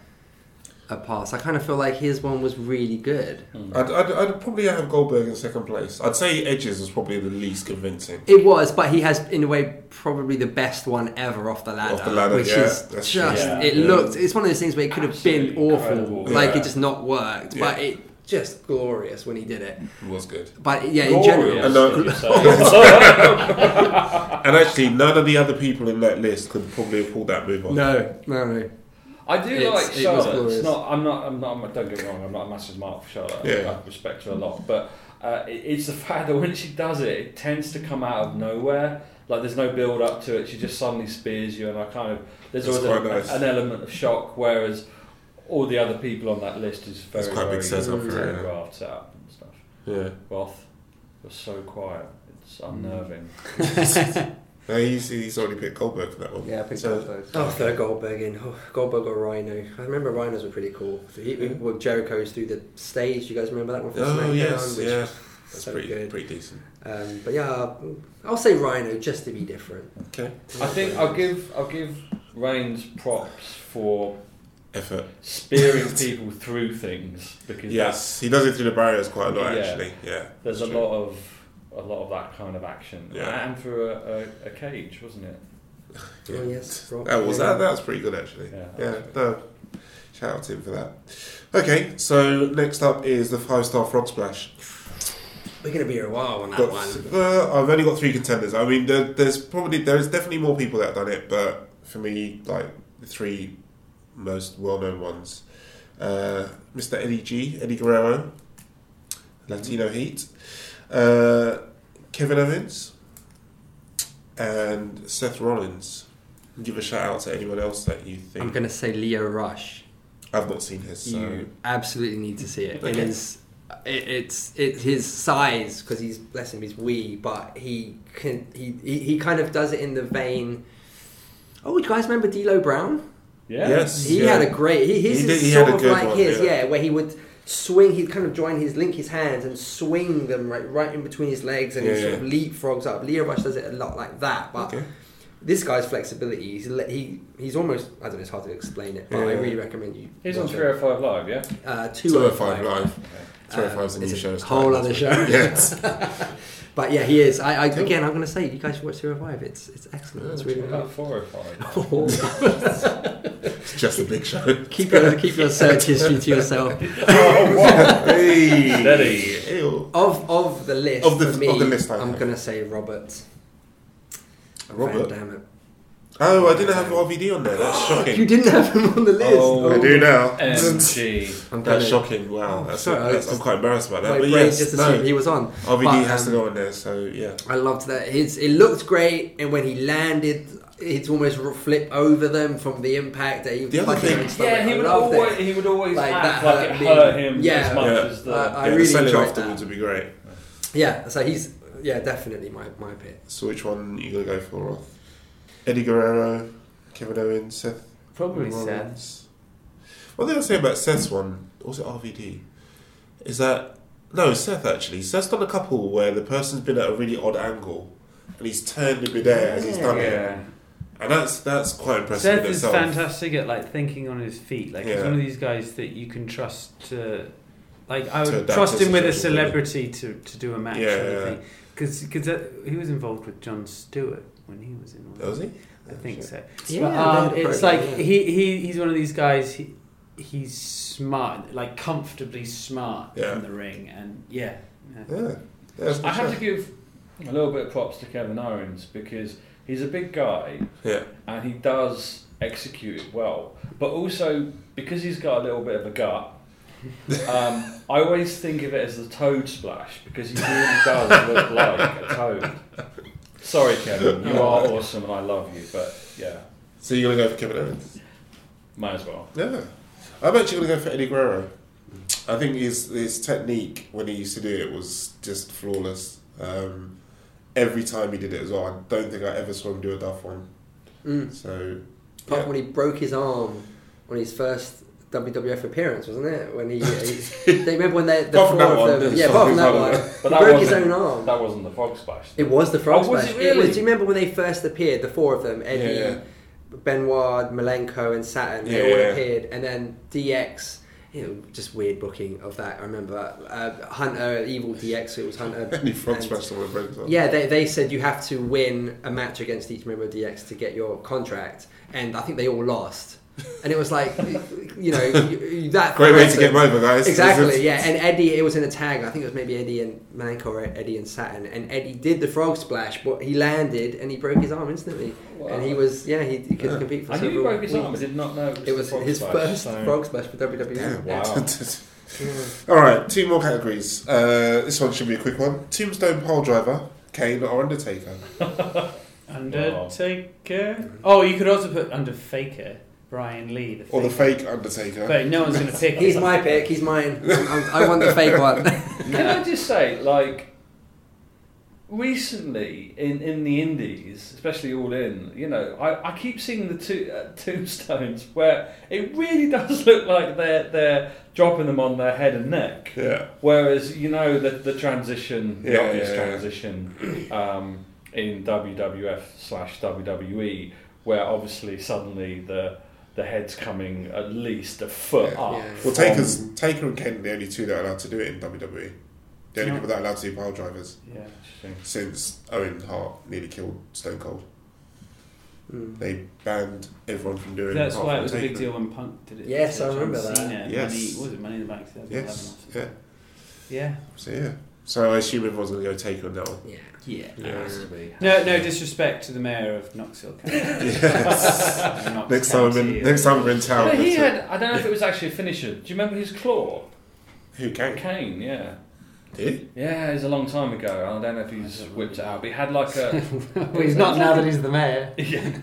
B: a pass. I kind of feel like his one was really good.
D: Hmm.
C: I'd, I'd, I'd probably have Goldberg in second place. I'd say Edges was probably the least convincing.
B: It was, but he has, in a way, probably the best one ever off the ladder.
C: Off the ladder,
B: which
C: yeah,
B: is
C: that's
B: just.
D: true.
B: It
C: Yeah.
B: looked. It's one of those things where it could have been awful,
D: incredible.
B: like
C: Yeah.
B: it just not worked, but it just glorious when he did it.
C: It was good.
B: But yeah, in general,
D: Glorious,
C: I know.
D: did you say?
C: And actually, none of the other people in that list could probably have pulled that move off.
B: no, no, no.
D: I do
B: It's-
D: like
B: it was
D: Charlotte.
B: glorious.
D: It's not. I'm not. I'm not. I'm, don't get me wrong. I'm not a massive mark for Charlotte.
C: Yeah.
D: I respect her a lot, but uh, it, it's the fact that when she does it, it tends to come out of nowhere. Like there's no build up to it. She just suddenly spears you, and I kind of there's
C: That's
D: always a-
C: nice.
D: an element of shock. Whereas all the other people on that list is very
C: It's quite a big
D: very
C: setup for her, yeah.
D: choreographed setup and stuff.
C: Yeah.
D: Roth was so quiet. It's unnerving.
C: No, he's, he's already picked Goldberg for that one.
B: Yeah, I picked
C: So-
B: both those. Oh, throw Goldberg in. Oh, Goldberg or Rhino. I remember Rhinos were pretty cool. So he,
C: Yeah.
B: well, Jericho's through the stage. You guys remember that one from
C: Oh,
B: SmackDown?
C: yes,
B: which
C: yeah. That's
B: so
C: pretty,
B: good.
C: pretty decent.
B: Um, but yeah, I'll say Rhino just to be different.
C: Okay.
D: I think I'll give I'll give Reigns props for
C: Effort.
D: spearing people through things because
C: Yes, he does it through the barriers quite a lot,
D: Yeah.
C: actually. Yeah.
D: there's a
C: true.
D: lot of a lot of that kind of action
C: Yeah.
D: and through a, a, a cage, wasn't it?
B: Oh yes, Rob.
C: That was that. That was pretty good, actually.
D: Yeah,
C: Yeah. No. Shout out to him for that. Okay, so next up is the five star frog splash.
B: We're gonna be here a while on that
C: Got-
B: one.
C: uh, I've only got three contenders. I mean, there, there's probably there's definitely more people that have done it, but for me, like the three most well known ones, uh, Mr. Eddie G, Eddie Guerrero, Latino Heat, uh, Kevin Owens, and Seth Rollins. Give a shout out to anyone else that you think.
B: I'm gonna say Lio Rush.
C: I've not seen his. So.
B: You absolutely need to see it. It
C: Okay.
B: is. It, it's it's his size because he's bless him he's wee, but he can he, he he kind of does it in the vein. Oh, you guys remember D'Lo Brown?
D: Yeah.
C: Yes.
B: He
C: yeah.
B: had a great. He, his
C: He
B: is
C: did- he
B: sort
C: had a
B: of
C: good
B: like
C: one,
B: his,
C: yeah.
B: yeah. where he would swing. He'd kind of join his link his hands and swing them right right in between his legs, and he
C: Yeah,
B: sort of leapfrogs up. Lio Rush does it a lot like that, but.
C: Okay.
B: This guy's flexibility, he's, he, he's almost I don't know, it's hard to explain it, but I really recommend you.
D: He's on
B: watch it.
D: 305 Live, yeah?
B: Uh,
C: 205
B: 205
C: Live.
D: Okay.
C: 205 is a new
B: it's a
C: show. it's
B: whole other show.
C: Yes.
B: But yeah, he is. I, I again, I'm going to say you guys should watch 205. It's it's excellent. It's really
D: About
B: good.
D: 405.
C: It's just a big show.
B: keep your keep your search history to yourself.
D: oh, wow.
C: hey.
D: Steady.
C: Ew.
B: Of of the list,
C: Of the-
B: for me,
C: of the list I
B: I'm
C: have.
B: going to say Robert.
C: Robert?
B: Van Dam.
C: Oh, I didn't have RVD on there. That's shocking.
B: You didn't have him on the list.
D: Oh.
C: I do now.
D: MG.
B: I'm
C: That's shocking. Wow.
B: Oh,
C: that's,
B: sorry, I
C: that's,
B: just-
C: I'm quite embarrassed about that.
B: My
C: But
B: brain
C: yes,
B: just
C: no.
B: he was on.
C: RVD
B: But,
C: has to
B: um,
C: go on there. So yeah.
B: I loved that. His it looked great, and when he landed, he'd almost r- flip over them from the impact that he
C: The other
B: punching
C: thing-
B: and stuff.
D: Yeah, he would always
B: it.
D: he would always
B: Like,
D: act
B: that
D: like
B: hurt
D: it
B: me.
D: hurt him
B: Yeah.
D: as much
C: Yeah.
D: as the.
B: I- I
C: yeah,
B: really
C: the
B: enjoyed
C: afterwards
B: that.
C: would be great.
B: Yeah, so he's yeah definitely my my pick.
C: So which one you gonna go for? Roth? Eddie Guerrero, Kevin Owens, Seth
F: Probably
C: Rollins. One thing I say about Seth's one, or was it RVD? Is that no Seth actually. Seth's done a couple where the person's been at a really odd angle and he's turned in midair as he's done it, and that's that's quite impressive
F: Seth is fantastic at like thinking on his feet. Like he's one of these guys that you can trust to, like I would trust him with a celebrity to, to do a match
C: Yeah,
F: of
C: yeah.
F: Because uh, he was involved with Jon Stewart when he was in. all
C: Oh, was he?
F: I think so.
B: Yeah,
F: But, um,
B: they had a
F: it's like
B: yeah.
F: he, he he's one of these guys. He, he's smart, like comfortably smart
C: Yeah.
F: in the ring, and yeah, yeah.
C: Yeah. yeah
D: I
C: for
D: have
C: sure.
D: to give a little bit of props to Kevin Owens because he's a big guy
C: Yeah.
D: and he does execute it well. But also because he's got a little bit of a gut, um, I always think of it as the toad splash because he really does look like a toad. Sorry, Kevin, you are awesome and I love you, but yeah,
C: So you're gonna go for Kevin Owens?
D: might as well.
C: Yeah. I'm actually gonna go for Eddie Guerrero. I think his his technique when he used to do it was just flawless. Um, every time he did it as well. I don't think I ever saw him do a duff one.
B: Mm.
C: So
B: Apart
C: yeah.
B: from when he broke his arm on his first WWF appearance, wasn't it? When he, he they remember when they the
C: Apart
B: four of them, yeah, apart from that one,
D: But that
B: broke his own arm.
D: That wasn't the frog splash.
B: It was the frog
D: Oh, was
B: splash.
D: really?
B: was, do you remember when they first appeared? The four of them, Eddie,
C: Yeah, yeah.
B: Benoit, Malenko, and Saturn. They
C: Yeah,
B: all
C: yeah.
B: appeared, and then DX. You know, just weird booking of that. I remember uh, Hunter, evil DX. It was Hunter.
C: He frog
B: and-
C: smashed someone with
B: Yeah, they, they said you have to win a match against each member of DX to get your contract, and I think they all lost. And it was like, you know, you, you- that
C: Great way to get over, guys.
B: Exactly, yeah. And Eddie, it was in a tag. I think it was maybe Eddie and Malenko or Eddie and Saturn. And Eddie did the frog splash, but he landed and he broke his arm instantly. And he was, yeah, he, he couldn't
C: Yeah.
B: compete for
D: I knew he broke his arm. I did not know it was,
B: It was
D: frog
B: his
D: splash,
B: first
D: so-
B: frog splash for WWE.
C: Damn.
D: Wow.
C: All right, two more categories. Uh, this one should be a quick one. Tombstone pole driver, Kane or Undertaker.
F: Undertaker. Oh, you could also put under Faker, Brian Lee, the
C: Or the fake Undertaker.
F: But no one's going to pick.
B: He's my pick. He's mine. I'm, I'm, I want the fake one.
D: Can I just say, like, recently in, in the Indies, especially All In, you know, I, I keep seeing the two uh, tombstones where it really does look like they're they're dropping them on their head and neck.
C: Yeah.
D: Whereas you know the the transition, the
C: Yeah,
D: obvious
C: yeah, yeah.
D: transition um, in WWF slash WWE, where obviously suddenly the the head's coming at least a foot
C: Yeah.
D: up.
B: Yeah.
C: Well, Taker's, Taker and Kane are the only two that are allowed to do it in WWE. The only
F: Yeah.
C: people that are allowed to do pile drivers
D: Yeah,
C: since Owen Hart nearly killed Stone Cold.
B: Mm.
C: They banned everyone from doing
F: That's
C: apart
F: why it was a big deal when Punk did it.
B: Yes,
F: to
B: I
F: John
B: remember that.
F: Cena.
C: Yes.
F: Money, was it Money in the Bank
C: Yes. Yeah.
F: Yeah.
C: So, yeah. So I assume everyone's going to go Taker on that one.
B: Yeah.
F: Yeah.
C: Yeah.
D: Has to be.
F: No, no disrespect to the mayor of Knoxville County.
C: Yes.
F: Knox
C: next time I'm in, next time I'm in town.
D: But he
C: that's it.
D: had, I don't know if it was actually a finisher. Do you remember his claw?
C: Who Kane?
D: Kane, yeah.
C: Did?
D: Yeah, it was a long time ago. I don't know if he's whipped it out, but he had like a.
E: But he's not now that he's the mayor.
D: yeah.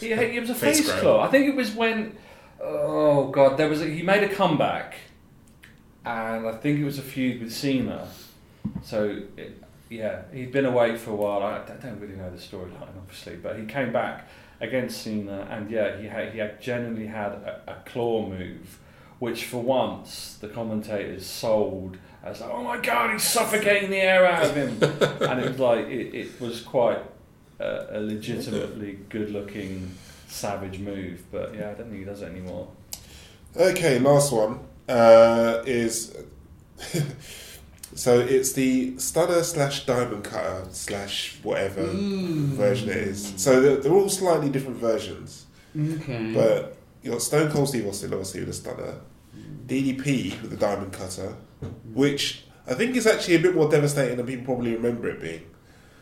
D: He, had- it was a
C: Face
D: face, claw. I think it was when. Oh, God. There was a, He made a comeback, and I think it was a feud with Cena. So, it, yeah, he'd been away for a while. I, I don't really know the storyline, obviously, but he came back against Cena, and yeah, he had, he had genuinely had a, a claw move, which for once the commentators sold as like, oh my god, he's suffocating the air out of him, and it was like it, it was quite a, a legitimately good-looking savage move. But yeah, I don't think he does it anymore.
C: Okay, last one uh, is so it's the stunner slash diamond cutter slash whatever version it is. So they're, they're all slightly different versions,
F: Okay.
C: but you got Stone Cold Steve Austin obviously with the stunner, DDP with the diamond cutter, which I think is actually a bit more devastating than people probably remember it being.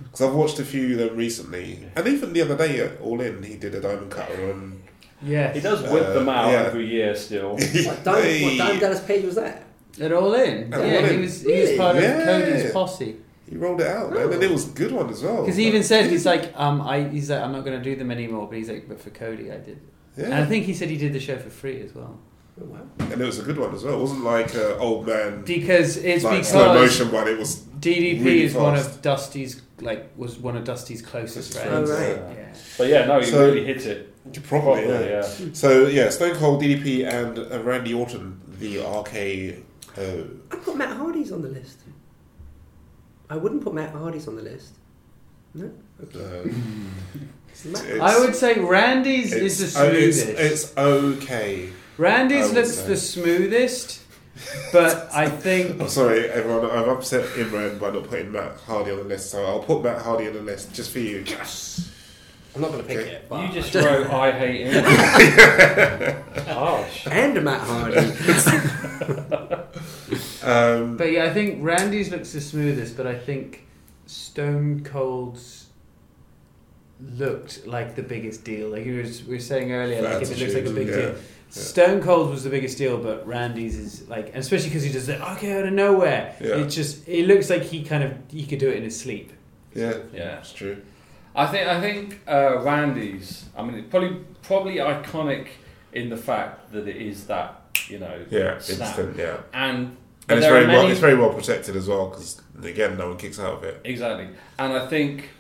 C: Because I've watched a few of them recently, and even the other day at All In, he did a diamond cutter on.
F: Yeah,
D: He does whip
C: Uh,
D: them out
C: yeah.
D: every year still.
B: What, Diamond,
C: Hey.
B: what Diamond Dallas Page was that?
E: They're all in.
C: They're
E: yeah,
C: all
E: he
C: in.
E: was he was
B: Really?
E: part of Cody's posse.
C: He rolled it out, man, and it was a good one as well.
E: Because he even said he's like, um, I he's like, I'm not going to do them anymore. But he's like, but for Cody, I did. Yeah. And I think he said he did the show for free as well.
B: Oh, wow.
C: and it was a good one as well. It wasn't like an old man
E: Because it's
C: like slow
E: because
C: motion one. It was
E: DDP
C: really
E: is one of Dusty's like was one of Dusty's closest
C: Closest
E: friends.
B: Oh, right.
E: Yeah.
D: But yeah, no, he
C: So-
D: really hit it.
C: probably
D: Properly,
C: yeah.
D: yeah.
C: So yeah, Stone Cold, DDP, and uh, Randy Orton, the Oh. RKO.
B: I put Matt Hardy's on the list. I wouldn't put Matt Hardy's on the list. No.
C: Okay.
B: Um, Matt-
C: It's-
E: I would say Randy's
C: it's,
E: is the
C: oh, it's,
E: smoothest.
C: it's okay.
E: Randy's looks
C: say.
E: the smoothest, but I think
C: I'm sorry, everyone. I've upset Imran by not putting Matt Hardy on the list, so I'll put Matt Hardy on the list just for you.
B: I'm not going to pick
C: Okay.
B: it. But
D: You just wrote, I hate him. Harsh.
B: and Matt Hardy.
C: Um,
E: But yeah, I think Randy's looks the smoothest, but I think Stone Cold's looked like the biggest deal. Like you was, we were saying earlier, like if it looks like a big
C: attitude,
E: deal. Stone Cold was the biggest deal, but Randy's is like, especially because he does it okay out of nowhere.
C: Yeah.
E: It just it looks like he kind of he could do it in his sleep.
C: yeah,
D: Yeah.
C: it's true.
D: I think I think uh, Randy's. I mean, it's probably probably iconic in the fact that it is that you know
C: Yeah,
D: snap.
C: instant. Yeah,
D: and
C: and it's very
D: are
C: well. It's very well protected as well because again, no one kicks out of it.
D: exactly. And I think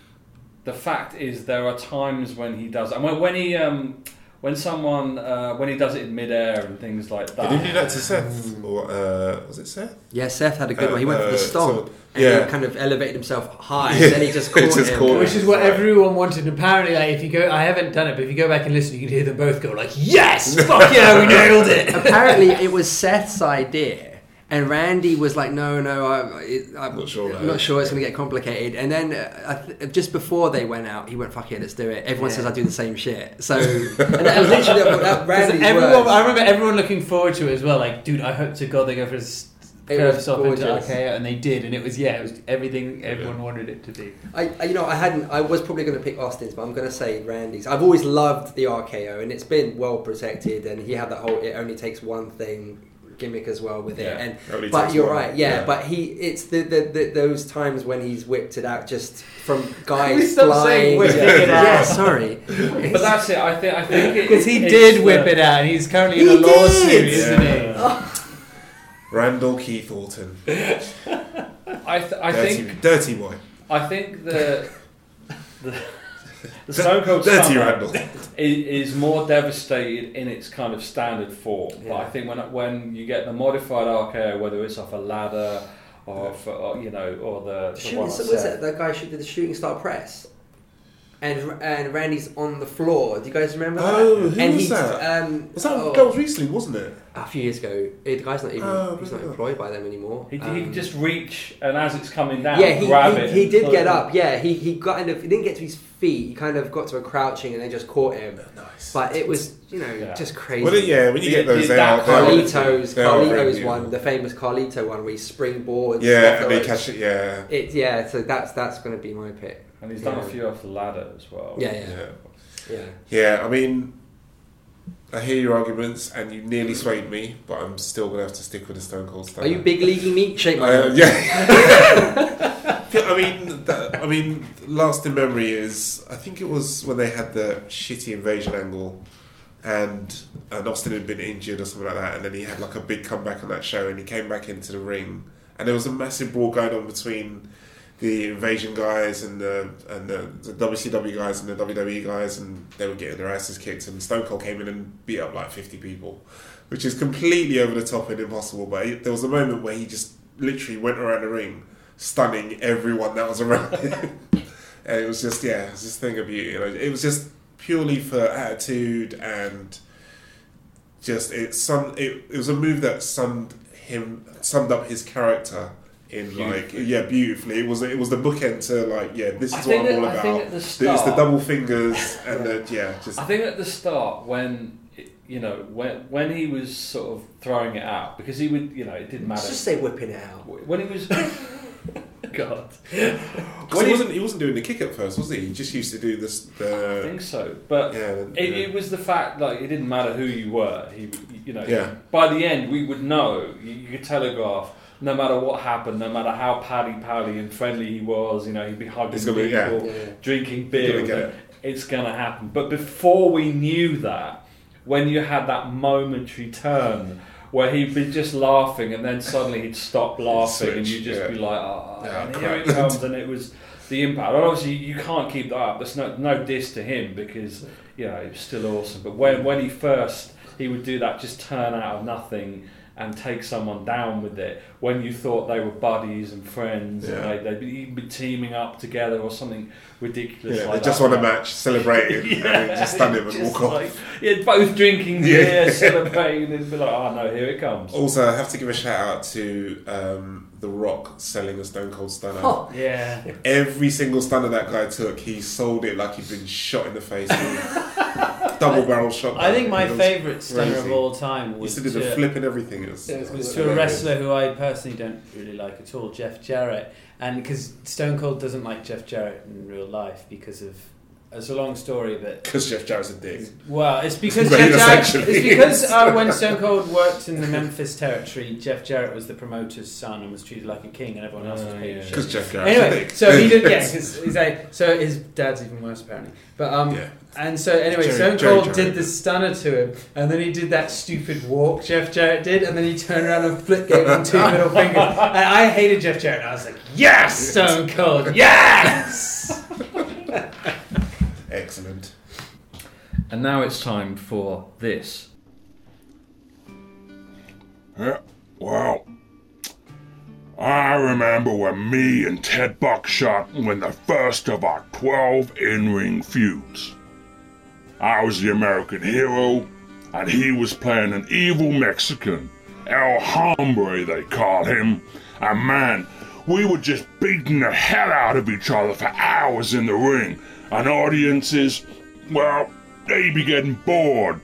D: the fact is there are times when he does, and when, when he um, when someone uh, when he does it in midair and things like that.
C: Did he do that to Seth? Or uh, was it Seth?
B: Yeah, Seth had a good
C: Uh,
B: one. He went for
C: uh,
B: the stomp.
C: so-
B: and
C: yeah.
B: he kind of elevated himself high,
C: Yeah.
B: and then he just caught
C: Just
B: him.
C: caught him.
E: Which is what
C: Right.
E: everyone wanted. And apparently, like if you go, I haven't done it, but if you go back and listen, you can hear them both go like, "Yes, fuck yeah, we nailed it."
B: Apparently, it was Seth's idea, and Randy was like, "No, no, I, it, I'm
C: Not sure
B: I'm not sure it's going to get complicated." And then uh, I th- just before they went out, he went, "Fuck it, let's do it." Everyone
E: Yeah.
B: says I do the same shit, so and that was literally that, that
E: 'Cause
B: Randy's
E: everyone,
B: words.
E: I remember everyone looking forward to it as well. Like, dude, I hope to God they go for a s-
B: It
E: curve
B: was
E: stop into
B: gorgeous.
E: RKO, and they did, and it was yeah, it was everything everyone wanted it to be.
B: I, I- you know, I hadn't. I was probably going to pick Austin's, but I'm going to say Randy's. I've always loved the RKO, and it's been well protected. And he had that whole "it only takes one thing" gimmick as well with it.
D: Yeah.
B: And
C: Only
B: but you're
C: one.
B: right, yeah, But he, it's the, the, the those times when he's whipped it out just from guys
E: We stopped saying
B: flying. yeah,
E: it out.
B: sorry.
D: But that's it. I think. I think it,
E: Because he
D: it's
E: did
D: the-
E: whip it out, and he's currently in
B: He
E: a lawsuit,
B: did!
E: isn't
C: Yeah.
E: he?
C: Randall Keith Orton,
D: I, th- I
C: dirty,
D: think.
C: dirty boy,
D: I think the the, the Stone Cold
C: dirty
D: Stunner
C: Randall.
D: is, is more devastated in its kind of standard form. But I think when when you get the modified RKO, whether it's off a ladder or, for, or you know, or the, the
B: Shooting,
D: one
B: so was it that guy who did the shooting star press? And and Randy's on the floor. Do you guys remember that?
C: Oh, who
B: and
C: was
B: he,
C: that?
B: Um,
C: Was that,
B: oh,
C: that was recently, wasn't it?
B: a few years ago. Eh, The guy's not even.
C: Oh,
B: he's not
C: yeah.
B: employed by them anymore.
D: He, he
B: Um,
D: could just reach, and as it's coming down,
B: yeah, he,
D: grab
B: he,
D: it.
B: he
D: and
B: did get
D: it.
B: up. Yeah, he, he got kind of he didn't get to his feet. He kind of got to a crouching and they just caught him.
C: Nice.
B: But it was you know
D: Yeah.
B: just crazy.
C: Well, yeah, when you get those,
D: Did
C: they
D: that
C: are, they are-
B: Carlitos,
C: they are really
B: Carlitos one, the famous Carlito one where he springboards.
C: Yeah,
B: off
C: and they catch it. Yeah,
B: It yeah, so that's that's going to be my pick.
D: And he's done a few off the ladder as well.
B: Yeah, yeah,
C: yeah,
B: yeah.
C: yeah. I mean, I hear your arguments, and you nearly swayed me, but I'm still gonna have to stick with the Stone Cold Stunner.
B: Are you big leaguing me? Shake my
C: Uh, yeah. I mean, that, I mean, last in memory is I think it was when they had the shitty invasion angle, and and Austin had been injured or something like that, and then he had like a big comeback on that show, and he came back into the ring, and there was a massive brawl going on between the invasion guys and the and the, the WCW guys and the WWE guys, and they were getting their asses kicked, and Stone Cold came in and beat up like fifty people, which is completely over the top and impossible. But he, there was a moment where he just literally went around the ring, stunning everyone that was around him, and it was just yeah, it was a thing of beauty. You it was just purely for attitude and just it sum it, it was a move that summed him summed up his character in like
D: Beautifully.
C: yeah beautifully. It was it was the bookend to like yeah this
D: I
C: is what I'm all
D: at- I
C: about.
D: think at the
C: it's the double fingers and the yeah just
D: I think at the start when it- you know when when he was sort of throwing it out because he would you know it didn't
B: Let's
D: matter
B: just say whipping it out.
D: when he was God. when
C: he
D: he-
C: wasn't he wasn't doing the kick at first was he? He just used to do this
D: I think so but
C: yeah
D: It,
C: the-
D: it was the fact, like, it didn't matter who you were. He, you know,
C: Yeah.
D: by the end, we would know. You, you could telegraph, no matter what happened, no matter how pally pally and friendly he was, you know, he'd be hugging
C: gonna
D: people,
C: be- yeah.
E: Yeah.
D: drinking beer.
C: gonna
D: with
C: it.
D: It's gonna happen. But before we knew that, when you had that momentary turn. Where he'd be just laughing, and then suddenly he'd stop laughing, and you'd just
C: yeah.
D: be like, "Oh,
C: Yeah,
D: and here it comes!" And it was the impact. And obviously, you can't keep that up. There's no no diss to him because you know it was still awesome. But when when he first he would do that, just turn out of nothing and take someone down with it. When you thought they were buddies and friends,
C: Yeah.
D: and they, they'd be, even be teaming up together or something ridiculous.
C: Yeah,
D: like
C: they just want a match, celebrating, and just stand him and walk off.
D: like- yeah, both drinking
C: Yeah.
D: beer, celebrating, and be like, "Oh no, here it comes."
C: Also, I have to give a shout out to um, The Rock selling a Stone Cold Stunner.
B: Oh.
F: Yeah.
C: Every single stunner that guy took, he sold it like he'd been shot in the face. double barrel shotgun.
E: I think my favourite stunner of all time
C: He
E: was
C: used to do the flip and everything. It was,
B: Yeah,
C: it
B: it
E: was
C: was
E: to a wrestler who I personally don't really like at all, Jeff Jarrett. And because Stone Cold doesn't like Jeff Jarrett in real life because of. It's a long story, but
C: Because Jeff Jarrett's a dick.
E: Well, it's because Jeff Jarrett,
C: essentially
E: it's because
C: it's-
E: uh, when Stone Cold worked in the Memphis territory, Jeff Jarrett was the promoter's son and was treated like a king, and everyone else was
D: Oh,
E: paid
D: yeah.
E: shit.
C: Because Jeff Jarrett's a
E: Anyway,
C: dick.
E: so he did, yeah, 'cause he's like, so his dad's even worse apparently. But um,
C: Yeah.
E: and so anyway,
C: Jerry-
E: Stone
C: Jerry
E: Cold
C: Jarrett.
E: did the stunner to him, and then he did that stupid walk Jeff Jarrett did, and then he turned around and flipped, gave him two middle fingers. And I hated Jeff Jarrett. And I was like, yes, Stone Cold, yes.
C: Excellent.
D: And now it's time for this.
G: Yeah, well, I remember when me and Ted Buckshot were in the first of our 12 in ring feuds. I was the American hero, and he was playing an evil Mexican, El Hombre, they called him. And man, we were just beating the hell out of each other for hours in the ring, and audiences, well, they'd be getting bored.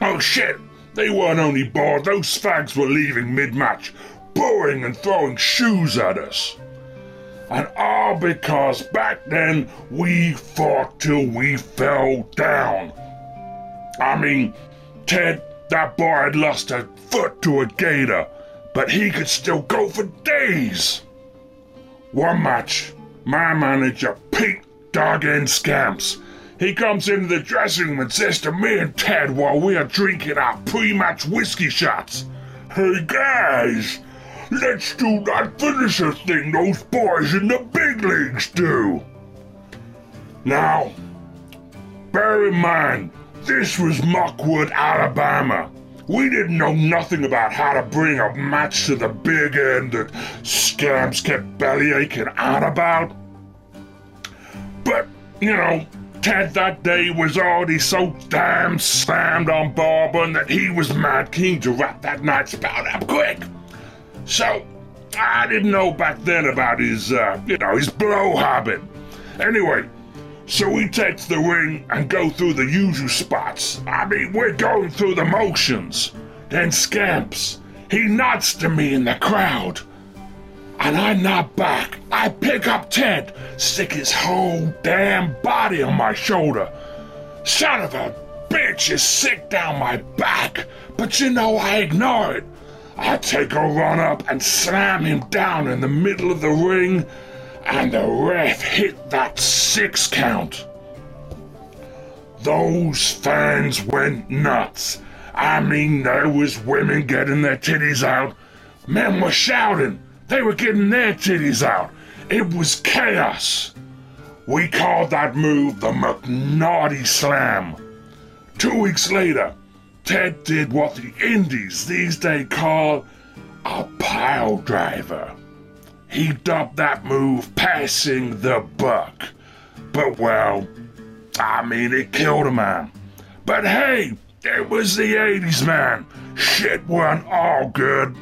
G: Oh shit! They weren't only bored, those fags were leaving mid match, booing and throwing shoes at us. And all because back then we fought till we fell down. I mean, Ted, that boy had lost a foot to a gator, but he could still go for days. One match, my manager, Pete Doggen Scamps, he comes into the dressing room and says to me and Ted while we are drinking our pre-match whiskey shots, Hey guys, let's do that finisher thing those boys in the big leagues do. Now, bear in mind, this was Muckwood, Alabama. We didn't know nothing about how to bring a match to the big end that Scamps kept bellyaching on about. But, you know, Ted that day was already so damn slammed on Bourbon that he was mad keen to wrap that night's bout up quick. So, I didn't know back then about his, uh, you know, his blow habit. Anyway, so we take the ring and go through the usual spots. I mean, we're going through the motions. Then Scamps, he nods to me in the crowd. And I nod back. I pick up Ted, stick his whole damn body on my shoulder. Son of a bitch is sick down my back, but you know I ignore it. I take a run up and slam him down in the middle of the ring, and the ref hit that six count. Those fans went nuts. I mean, there was women getting their titties out. Men were shouting. They were getting their titties out. It was chaos. We called that move the McNaughty Slam. Two weeks later, Ted did what the Indies these days call a pile driver. He dubbed that move passing the buck. But well, I mean, it killed a man. But hey, it was the 80s, man. Shit wasn't all good.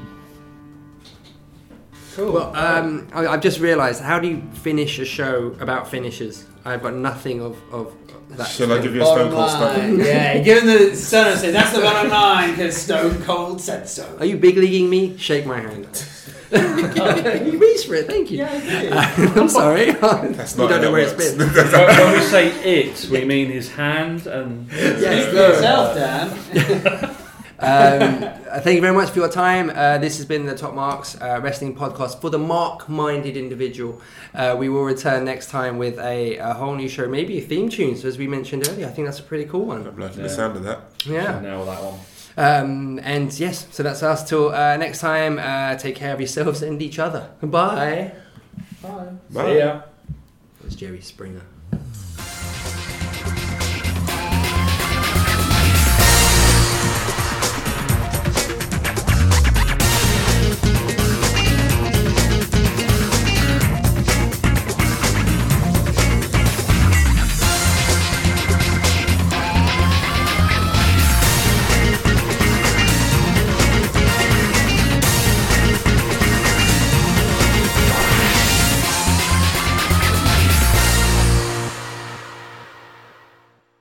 E: Cool.
B: Well, um, I, I've just realised. How do you finish a show about finishes? I've got nothing of of that.
C: Shall I give you a Stone Cold
E: line. Yeah, give him the stunner. Say that's the bottom line because Stone Cold said so.
B: Are you big leaguing me? Shake my hand. you reached for it. Thank you.
E: Yeah, I did.
B: I'm sorry.
C: That's
B: you don't know
C: how
B: where
C: it
B: it's
C: works.
B: been.
D: when, when we say it, we mean his hand and.
B: Yes,
E: Speak for yourself, Dan.
B: Um, uh, thank you very much for your time. Uh, this has been the Top Marks uh, Wrestling Podcast for the mark-minded individual. Uh, we will return next time with a, a whole new show, maybe a theme tune, so as we mentioned earlier. I think that's a pretty cool one.
C: I'm liking
D: Yeah.
C: the sound of that.
B: Yeah.
D: Nail that one.
B: Um, and yes, so that's us till uh, next time. Uh, take care of yourselves and each other. Bye.
D: Bye.
C: Bye.
D: See ya.
B: It's Jerry Springer.